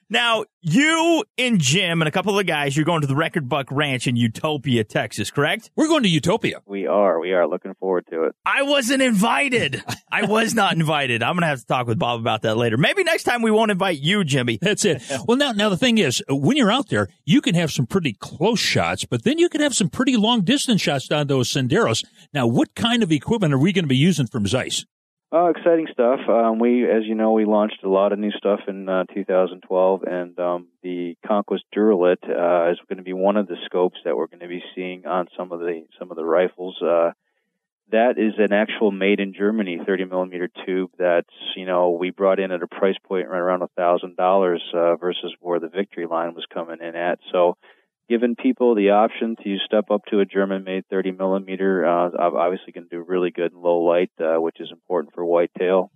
Now, you and Jim and a couple of the guys, you're going to the Record Buck Ranch in Utopia, Texas, correct? We're going to Utopia. We are. We are looking forward to it. I wasn't invited. I was not invited. I'm going to have to talk with Bob about that later. Maybe next time we won't invite you, Jimmy. That's it. Well, now, now the thing is, uh, when you're out there, you can have some pretty close shots, but then you can have some pretty long distance shots down those senderos. Now, what kind of equipment are we going to be using from Zeiss? Uh, exciting stuff. Um, we, as you know, we launched a lot of new stuff in uh, 2012, and um, the Conquest Duralyt uh, is going to be one of the scopes that we're going to be seeing on some of the some of the rifles. Uh, that is an actual made in Germany 30 millimeter tube that's you know we brought in at a price point right around a thousand dollars uh, versus where the Victory line was coming in at. So giving people the option to step up to a German-made 30 millimeter, uh, obviously to do really good in low light, uh, which is important for whitetail,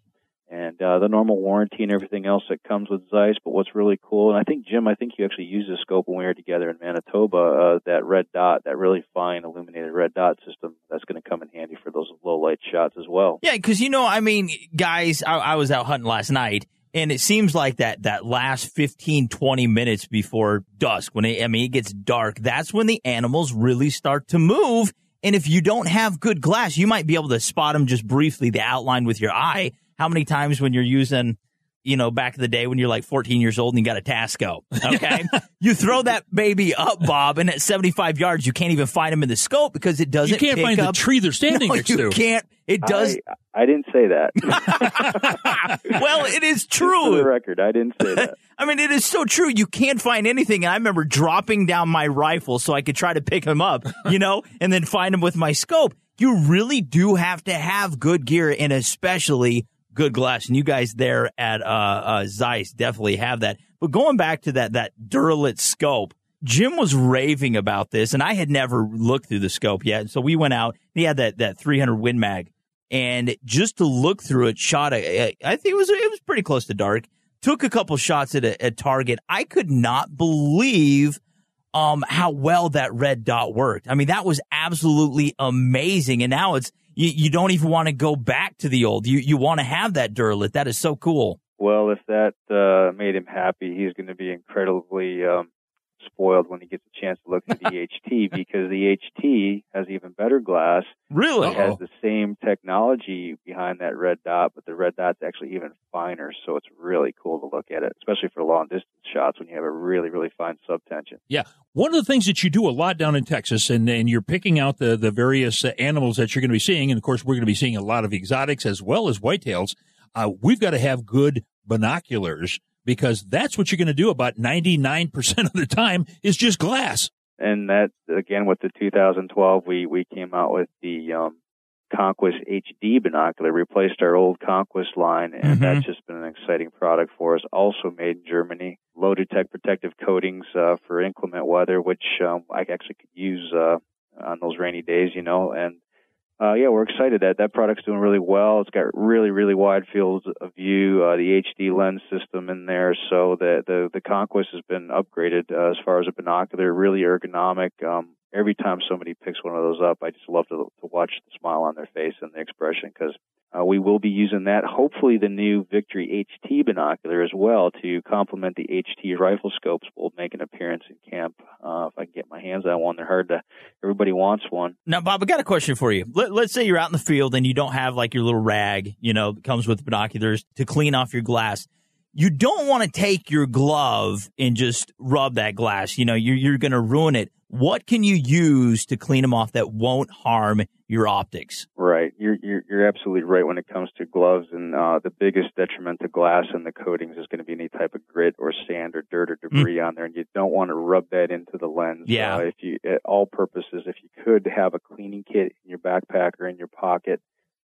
and uh, the normal warranty and everything else that comes with Zeiss. But what's really cool, and I think Jim, I think you actually used this scope when we were together in Manitoba. Uh, that red dot, that really fine illuminated red dot system, that's going to come in handy for those low light shots as well. Yeah, because you know, I mean, guys, I, I was out hunting last night, and it seems like that that last 15, 20 minutes before dusk, when it, I mean it gets dark, that's when the animals really start to move. And if you don't have good glass, you might be able to spot them just briefly, the outline with your eye. How many times when you're using, you know, back in the day when you're like 14 years old and you got a Tasco, okay? you throw that baby up, Bob, and at 75 yards, you can't even find him in the scope because it doesn't. You can't pick find the tree they're standing No, next you to. can't. It does. I, I didn't say that. well, it is true. For the record, I didn't say that. I mean, it is so true. You can't find anything. And I remember dropping down my rifle so I could try to pick him up, you know, and then find him with my scope. you really do have to have good gear and especially good glass. And you guys there at uh, uh, Zeiss definitely have that. But going back to that that Duralyt scope, Jim was raving about this, and I had never looked through the scope yet. So we went out. he had that that 300 Win Mag, and just to look through it, shot. A, I think it was it was pretty close to dark. Took a couple shots at a, a target. I could not believe um how well that red dot worked. I mean, that was absolutely amazing. And now it's you, you don't even want to go back to the old. You you want to have that Duralyt. That is so cool. Well, if that uh, made him happy, he's going to be incredibly um, spoiled when he gets a chance to look at the HT because the HT has even better glass. Really? It has the same technology behind that red dot, but the red dot's actually even finer, so it's really cool to look at it, especially for long distance shots when you have a really, really fine subtension. Yeah. One of the things that you do a lot down in Texas, and, and you're picking out the, the various uh, animals that you're going to be seeing, and of course, we're going to be seeing a lot of exotics as well as whitetails. Uh, we've got to have good binoculars because that's what you're going to do about 99% of the time is just glass. And that again with the 2012, we we came out with the um, Conquest HD binocular, replaced our old Conquest line, and Mm-hmm. that's just been an exciting product for us. Also made in Germany. LotuTec protective coatings uh, for inclement weather, which um, I actually could use uh, on those rainy days, you know. And uh, yeah, we're excited that that product's doing really well. It's got really, really wide fields of view, uh, the HD lens system in there, so the the, the Conquest has been upgraded uh, as far as a binocular, really ergonomic. Um, every time somebody picks one of those up, I just love to, to watch the smile on their face and the expression because uh, we will be using that. Hopefully, the new Victory HT binocular as well to complement the HT rifle scopes will make an appearance in camp. Uh, if I can get my hands on one, they're hard to. Everybody wants one. Now, Bob, I got a question for you. Let, let's say you're out in the field and you don't have like your little rag, you know, that comes with binoculars to clean off your glass. You don't want to take your glove and just rub that glass. You know, you're, you're going to ruin it. What can you use to clean them off that won't harm your optics? Right. You're, you're you're absolutely right when it comes to gloves, and uh, the biggest detriment to glass and the coatings is going to be any type of grit or sand or dirt or debris on there, and you don't want to rub that into the lens. Yeah. Uh, if you, at all purposes, if you could have a cleaning kit in your backpack or in your pocket,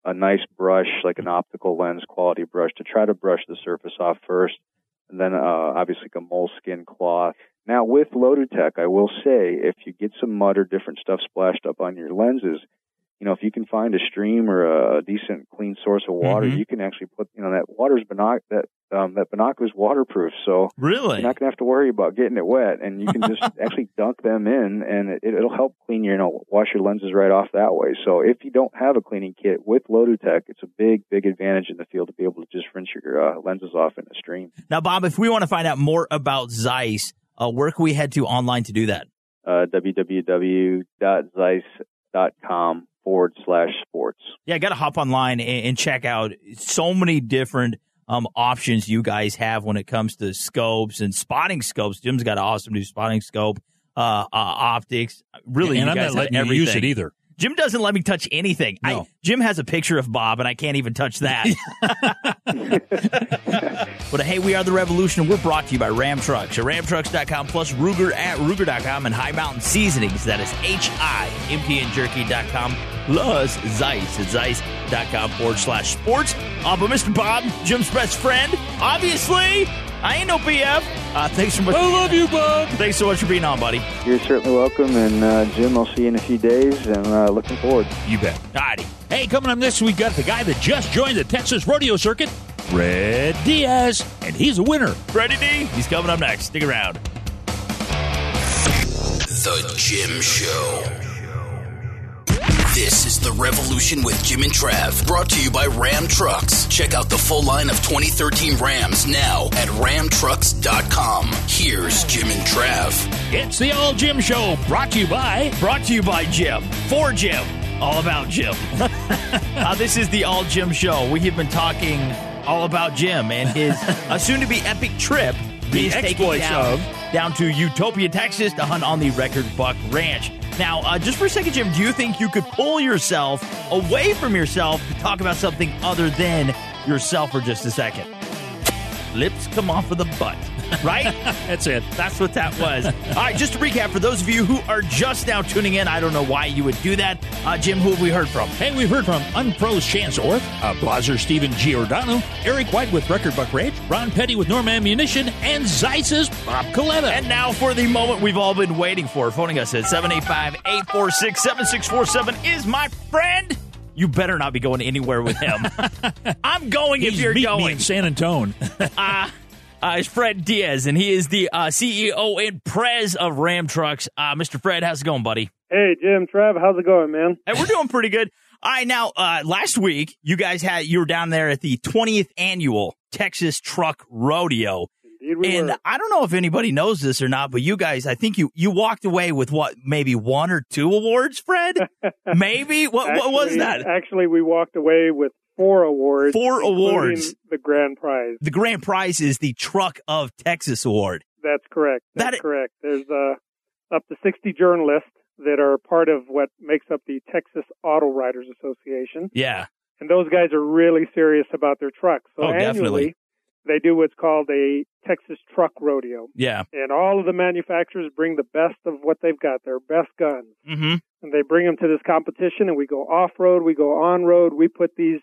a nice brush like an optical lens quality brush to try to brush the surface off first, and then uh, obviously like a moleskin cloth. Now with LotuTec, I will say if you get some mud or different stuff splashed up on your lenses, you know, if you can find a stream or a decent clean source of water, Mhm. you can actually put, you know, that water's binoc that um, that binocular's waterproof, so Really? you're not gonna have to worry about getting it wet, and you can just actually dunk them in, and it, it'll help clean your, you know, wash your lenses right off that way. So if you don't have a cleaning kit with LotuTec, it's a big, big advantage in the field to be able to just rinse your uh, lenses off in a stream. Now, Bob, if we want to find out more about Zeiss, uh, where can we head to online to do that? Uh, www.zeiss.com forward slash sports. Yeah, I got to hop online and, and check out so many different um, options you guys have when it comes to scopes and spotting scopes. Jim's got an awesome new spotting scope, uh, uh, optics. Really, And you I'm guys not have letting you use it either. Jim doesn't let me touch anything. I, Jim has a picture of Bob, and I can't even touch that. but hey, we are the Revolution. We're brought to you by Ram Trucks at ramtrucks.com plus Ruger at Ruger.com and High Mountain Seasonings. That is H-I-M-T-N Jerky.com plus Zeiss at Zeiss.com forward slash sports. Uh, but Mr. Bob, Jim's best friend, obviously, I ain't no BF. Uh, thanks so much. I love you, bud. Thanks so much for being on, buddy. You're certainly welcome, and uh, Jim, I'll see you in a few days, and uh, looking forward. You bet. Alrighty. Hey, coming up next, we got the guy that just joined the Texas rodeo circuit, Fred Diaz, and he's a winner. Freddie D, he's coming up next. Stick around. The Jim Show. This is The Revolution with Jim and Trav, brought to you by Ram Trucks. Check out the full line of 2013 Rams now at ramtrucks.com. Here's Jim and Trav. It's the All Jim Show, brought to you by. Brought to you by Jim. For Jim. All about Jim. uh, this is the All Jim Show. We have been talking all about Jim and his uh, soon to be epic trip. The He's taking exploits down, of- down to Utopia, Texas to hunt on the Record Buck Ranch. Now, uh, just for a second, Jim, do you think you could pull yourself away from yourself to talk about something other than yourself for just a second? Lips come off of the butt. Right? That's it. That's what that was. All right, just to recap, for those of you who are just now tuning in, I don't know why you would do that. Uh, Jim, who have we heard from? Hey, we've heard from Unpros Chance Orth, uh, Blaser Stephen Giordano, Eric White with Record Buck Rage, Ron Petty with Norma Ammunition, and Zeiss's Bob Coletta. And now for the moment we've all been waiting for. Phoning us at 785 846 7647 is my friend. You better not be going anywhere with him. I'm going if you're meeting me going. in San Antone. uh, uh, it's Fred Diaz, and he is the uh, CEO and Prez of Ram Trucks. Uh, Mr. Fred, how's it going, buddy? Hey, Jim, Trev, how's it going, man? Hey, we're doing pretty good. All right, now uh, last week you guys had you were down there at the 20th annual Texas Truck Rodeo. We and were. I don't know if anybody knows this or not, but you guys, I think you you walked away with what maybe one or two awards, Fred? maybe what what was that? Actually, we walked away with four awards. Four awards. The grand prize. The grand prize is the Truck of Texas Award. That's correct. That's correct. There's uh, up to 60 journalists that are part of what makes up the Texas Auto Writers Association. Yeah. And those guys are really serious about their trucks. So Oh, annually, definitely. They do what's called a Texas Truck Rodeo. Yeah. And all of the manufacturers bring the best of what they've got, their best guns. Mm-hmm. and they bring them to this competition and we go off road, we go on road, we put these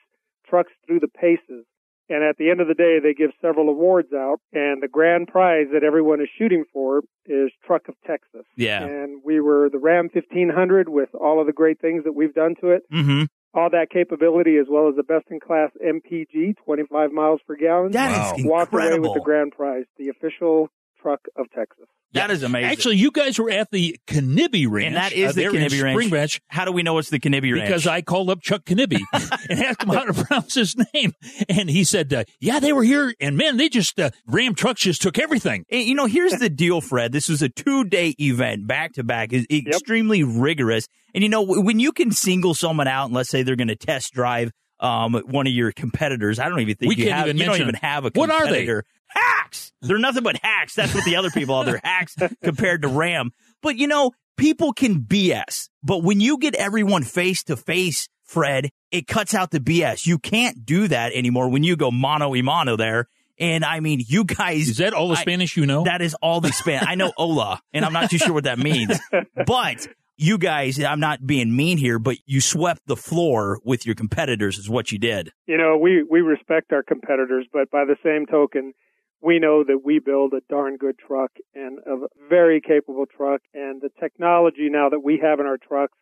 trucks through the paces. And at the end of the day, they give several awards out and the grand prize that everyone is shooting for is Truck of Texas. Yeah. And we were the Ram 1500 with all of the great things that we've done to it. Mm-hmm. All that capability as well as the best in class MPG, 25 miles per gallon. That is Walk away with the grand prize, the official truck of Texas. That is amazing. Actually, you guys were at the Knibbe Ranch. and that is uh, the there in Knibbe Ranch. Spring Branch. How do we know it's the Knibbe Ranch? Because I called up Chuck Knibbe and asked him how to pronounce his name. And he said, uh, yeah, they were here. And man, they just, uh, Ram trucks just took everything. And, you know, here's the deal, Fred. This was a two day event, back to back, is extremely rigorous. And you know, when you can single someone out, and let's say they're going to test drive um, one of your competitors, I don't even think We you have. even you don't even have a What are they? competitor. Hacks. They're nothing but hacks. That's what the other people are. They're hacks compared to Ram. But you know, people can BS. But when you get everyone face to face, Fred, it cuts out the BS. You can't do that anymore when you go mano y mano there. And I mean, you guys. Is that all the I- Spanish you know? That is all the Spanish. I know hola, and I'm not too sure what that means. But you guys, I'm not being mean here, but you swept the floor with your competitors, is what you did. you know, we, we respect our competitors, but by the same token, we know that we build a darn good truck and a very capable truck and the technology now that we have in our trucks,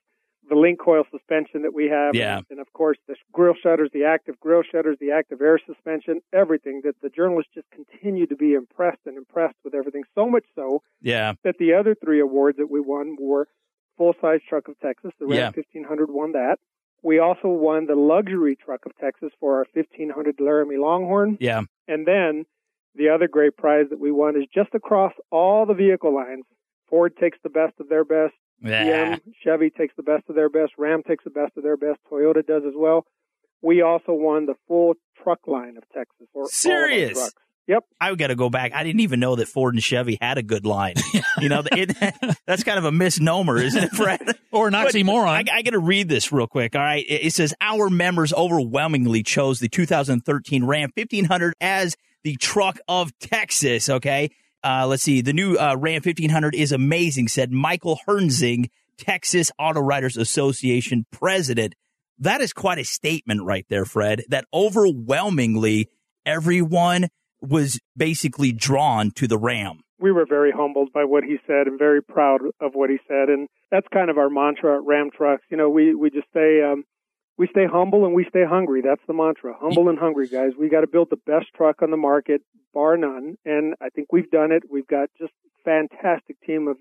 the link coil suspension that we have, Yeah. and, of course the grill shutters, the active grill shutters, the active air suspension, everything that the journalists just continue to be impressed and impressed with everything. So much so Yeah. that the other three awards that we won were full size truck of Texas. The Ram Yeah. 1500 won that. We also won the luxury truck of Texas for our 1500 Laramie Longhorn. Yeah. And then the other great prize that we won is just across all the vehicle lines. Ford takes the best of their best. Yeah. GM, Chevy takes the best of their best. Ram takes the best of their best. Toyota does as well. We also won the full truck line of Texas. All our Serious? trucks. Yep. I got to go back. I didn't even know that Ford and Chevy had a good line. you know, it, that's kind of a misnomer, isn't it, Fred? or an But oxymoron. I, I got to read this real quick. All right. It, it says our members overwhelmingly chose the 2013 Ram 1500 as the truck of Texas. Okay. Uh, let's see. The new uh, Ram 1500 is amazing, said Michael Hernzing, Texas Auto Writers Association president. That is quite a statement right there, Fred, that overwhelmingly everyone was basically drawn to the Ram. we were very humbled by what he said and very proud of what he said. And that's kind of our mantra at ram trucks. You know we we just stay um we stay humble and we stay hungry. That's the mantra. Humble and hungry guys. We got to build the best truck on the market bar none. And i think we've done it. We've got just fantastic team of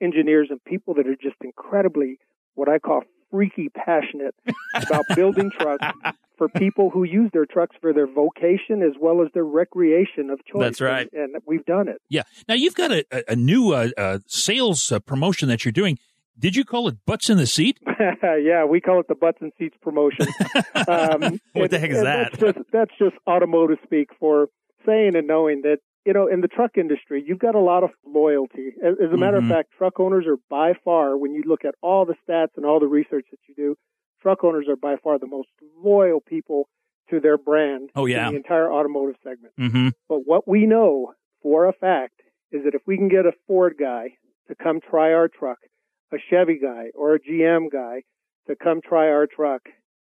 engineers and people that are just incredibly what i call freaky passionate about building trucks for people who use their trucks for their vocation as well as their recreation of choice That's right. and, and we've done it Yeah. Now you've got a, a, a new uh, uh, sales uh, promotion that you're doing. Did you call it butts in the seat? yeah, we call it the butts and seats promotion. Um, What the heck is that? That's just, that's just automotive speak for saying and knowing that you know in the truck industry you've got a lot of loyalty. As, as a matter Mhm. of fact, truck owners are by far, when you look at all the stats and all the research that you do, truck owners are by far the most loyal people to their brand Oh, yeah. in the entire automotive segment. Mm-hmm. But what we know for a fact is that if we can get a Ford guy to come try our truck, a Chevy guy or a GM guy to come try our truck,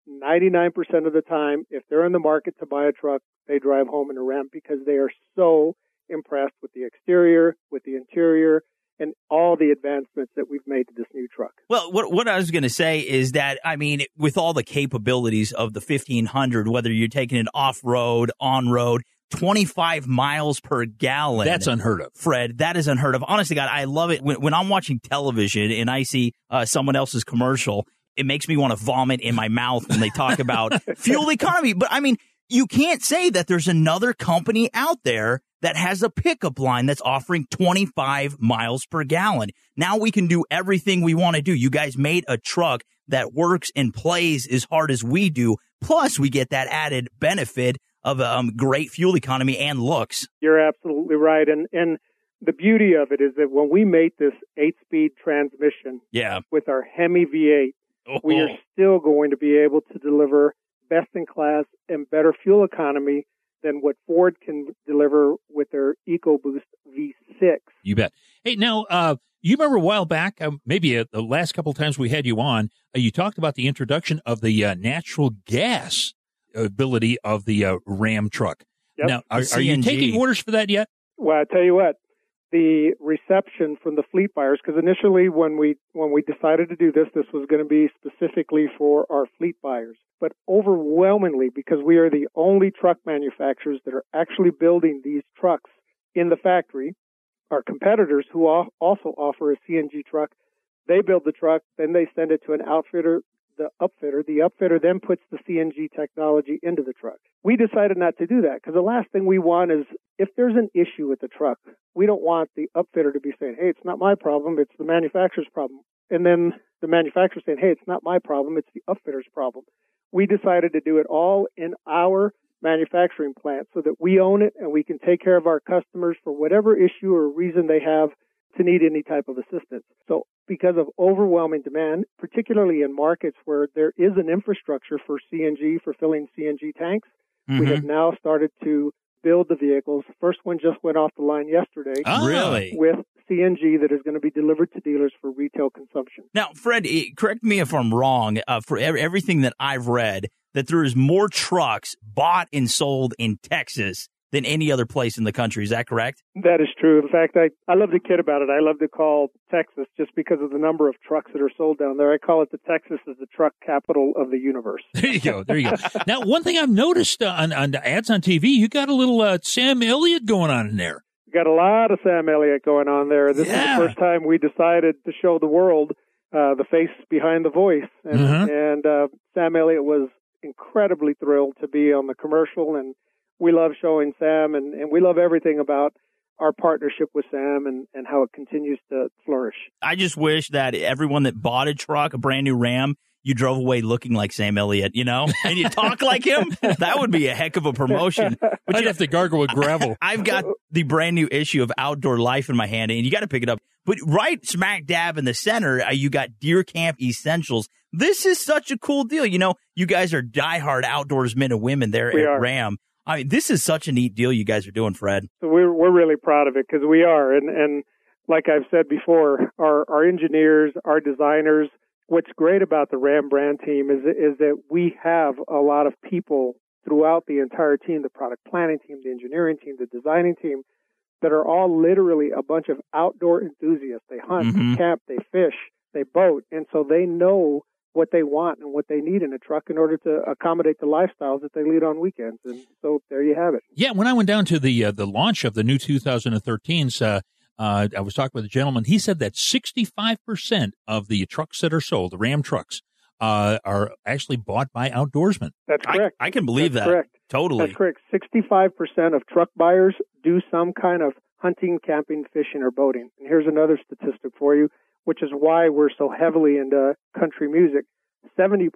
99% of the time, if they're in the market to buy a truck, they drive home in a Ram because they are so impressed with the exterior, with the interior, and all the advancements that we've made to this new truck. Well, what what I was going to say is that I mean, with all the capabilities of the 1500, whether you're taking it off road, on road, 25 miles per gallon. That's unheard of. Fred, that is unheard of. Honestly, God, I love it when, when I'm watching television and I see uh, someone else's commercial. It makes me want to vomit in my mouth when they talk about fuel economy. But I mean, you can't say that there's another company out there that has a pickup line that's offering 25 miles per gallon. Now we can do everything we want to do. You guys made a truck that works and plays as hard as we do. Plus, we get that added benefit of um, great fuel economy and looks. You're absolutely right. And, and the beauty of it is that when we made this eight speed transmission Yeah. with our Hemi V8, we are still going to be able to deliver best in class and better fuel economy than what Ford can deliver with their EcoBoost V6. You bet. Hey, now, uh, you remember a while back, uh, maybe uh, the last couple of times we had you on, uh, you talked about the introduction of the uh, natural gas ability of the uh, Ram truck. Yep. Now, are, are you taking orders for that yet? Well, I tell you what, the reception from the fleet buyers, because initially when we when we decided to do this, this was going to be specifically for our fleet buyers. But overwhelmingly, because we are the only truck manufacturers that are actually building these trucks in the factory, our competitors who also offer a CNG truck, they build the truck, then they send it to an outfitter, the upfitter. The upfitter then puts the CNG technology into the truck. We decided not to do that because the last thing we want is if there's an issue with the truck, we don't want the upfitter to be saying, hey, it's not my problem, it's the manufacturer's problem. And then the manufacturer saying, hey, it's not my problem, it's the upfitter's problem. We decided to do it all in our manufacturing plant so that we own it and we can take care of our customers for whatever issue or reason they have to need any type of assistance. So because of overwhelming demand, particularly in markets where there is an infrastructure for CNG, for filling CNG tanks, we Mm-hmm. have now started to build the vehicles. First one just went off the line yesterday. Ah. Really? With CNG that is going to be delivered to dealers for retail consumption. Now, Fred, eh, correct me if I'm wrong. Uh, for everything that I've read, that there is more trucks bought and sold in Texas than any other place in the country. Is that correct? That is true. In fact, I, I love to kid about it. I love to call Texas just because of the number of trucks that are sold down there. I call it the Texas is the truck capital of the universe. There you go. There you go. now, one thing I've noticed uh, on, on the ads on TV, you got a little uh, Sam Elliott going on in there. Got a lot of Sam Elliott going on there. This Yeah. is the first time we decided to show the world uh, the face behind the voice, and, Mhm. and uh, Sam Elliott was incredibly thrilled to be on the commercial, and we love showing Sam, and, and we love everything about our partnership with Sam and, and how it continues to flourish. I just wish that everyone that bought a truck, a brand new Ram, you drove away looking like Sam Elliott, you know, and you talk like him. That would be a heck of a promotion. But I'd you have to gargle with gravel. I've got the brand new issue of Outdoor Life in my hand, and you got to pick it up. But right smack dab in the center, uh, you got Deer Camp Essentials. This is such a cool deal. You know, you guys are diehard outdoors men and women there We at are. Ram. I mean, this is such a neat deal you guys are doing, Fred. So we're we're really proud of it because we are, and and like I've said before, our our engineers, our designers. What's great about the Ram brand team is is that we have a lot of people throughout the entire team, the product planning team, the engineering team, the designing team, that are all literally a bunch of outdoor enthusiasts. They hunt, Mhm. they camp, they fish, they boat, and so they know what they want and what they need in a truck in order to accommodate the lifestyles that they lead on weekends. And so there you have it. Yeah, when I went down to the uh, the launch of the new 2013s, uh, uh, I was talking with a gentleman. He said that 65% of the trucks that are sold, the Ram trucks, uh, are actually bought by outdoorsmen. That's correct. I can believe That's that. Correct. Totally. That's correct. 65% of truck buyers do some kind of hunting, camping, fishing, or boating. And here's another statistic for you, which is why we're so heavily into country music. 70%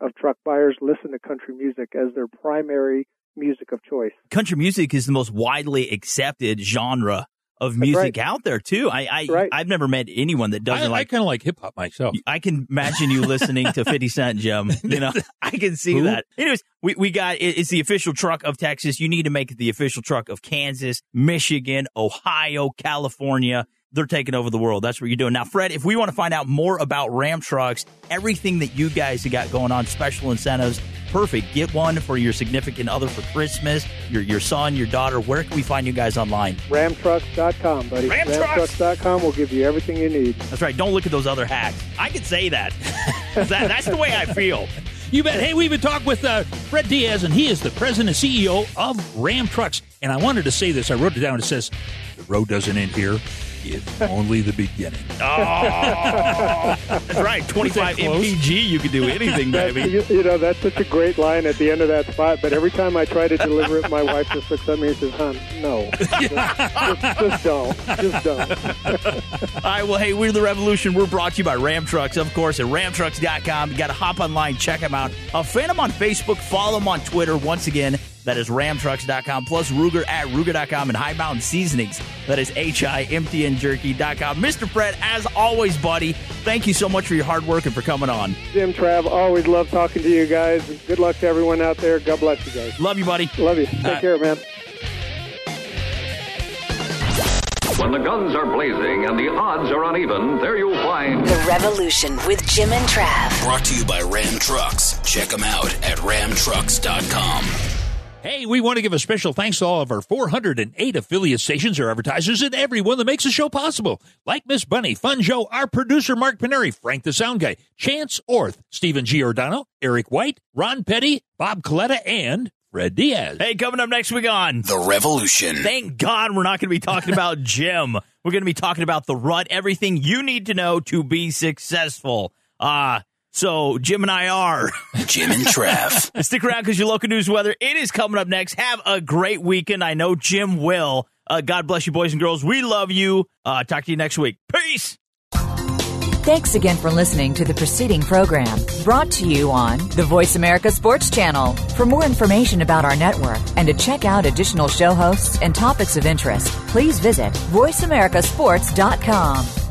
of truck buyers listen to country music as their primary music of choice. Country music is the most widely accepted genre of music right. out there too. I, I right. I've never met anyone that doesn't I, like. I kind of like hip hop myself. I can imagine you listening to Fifty Cent, Jim. You know, I can see Who? that. Anyways, we we got it's the official truck of Texas. You need to make it the official truck of Kansas, Michigan, Ohio, California they're taking over the world. That's what you're doing. Now, Fred, if we want to find out more about Ram trucks, everything that you guys have got going on, special incentives, perfect. Get one for your significant other for Christmas, your your son, your daughter. Where can we find you guys online? Ramtrucks.com, buddy. Ram Ramtrucks.com will give you everything you need. That's right. Don't look at those other hats. I can say that. that that's the way I feel. You bet. Hey, we've been talking with uh, Fred Diaz, and he is the president and CEO of Ram Trucks. And I wanted to say this. I wrote it down. It says, The road doesn't end here it's only the beginning. Oh, that's right. 25 mpg, you can do anything, baby. You, you, know, that's such a great line at the end of that spot, but every time I try to deliver it, my wife just looks at me and says, hon, no. Just, just, just don't. Just don't. All right, well, hey, we're the Revolution. We're brought to you by Ram Trucks, of course, at ramtrucks.com. You got to hop online, check them out. Uh, fan them on Facebook, follow them on Twitter. Once again, that is ramtrucks.com, plus Ruger at Ruger.com and High Mountain Seasonings. That is H-I-M-T-N-Jerky.com. Mr. Fred, as always, buddy, thank you so much for your hard work and for coming on. Jim Trav, always love talking to you guys. Good luck to everyone out there. God bless you guys. Love you, buddy. Love you. Take uh, care, man. When the guns are blazing and the odds are uneven, there you'll find The Revolution with Jim and Trav. Brought to you by Ram Trucks. Check them out at ramtrucks.com. Hey, we want to give a special thanks to all of our 408 affiliate stations or advertisers and everyone that makes the show possible. Like Miss Bunny, Fun Joe, our producer Mark Paneri, Frank the Sound Guy, Chance Orth, Stephen Giordano, Eric White, Ron Petty, Bob Coletta, and Fred Diaz. Hey, coming up next week on The Revolution. Thank God we're not going to be talking about Jim. We're going to be talking about the rut, everything you need to know to be successful. Uh, so Jim and I are Jim and Trav. Stick around because your local news weather it is coming up next. Have a great weekend. I know Jim will. Uh, God bless you, boys and girls. We love you. Uh, talk to you next week. Peace. Thanks again for listening to the preceding program brought to you on the Voice America Sports Channel. For more information about our network and to check out additional show hosts and topics of interest, please visit voiceamericasports.com.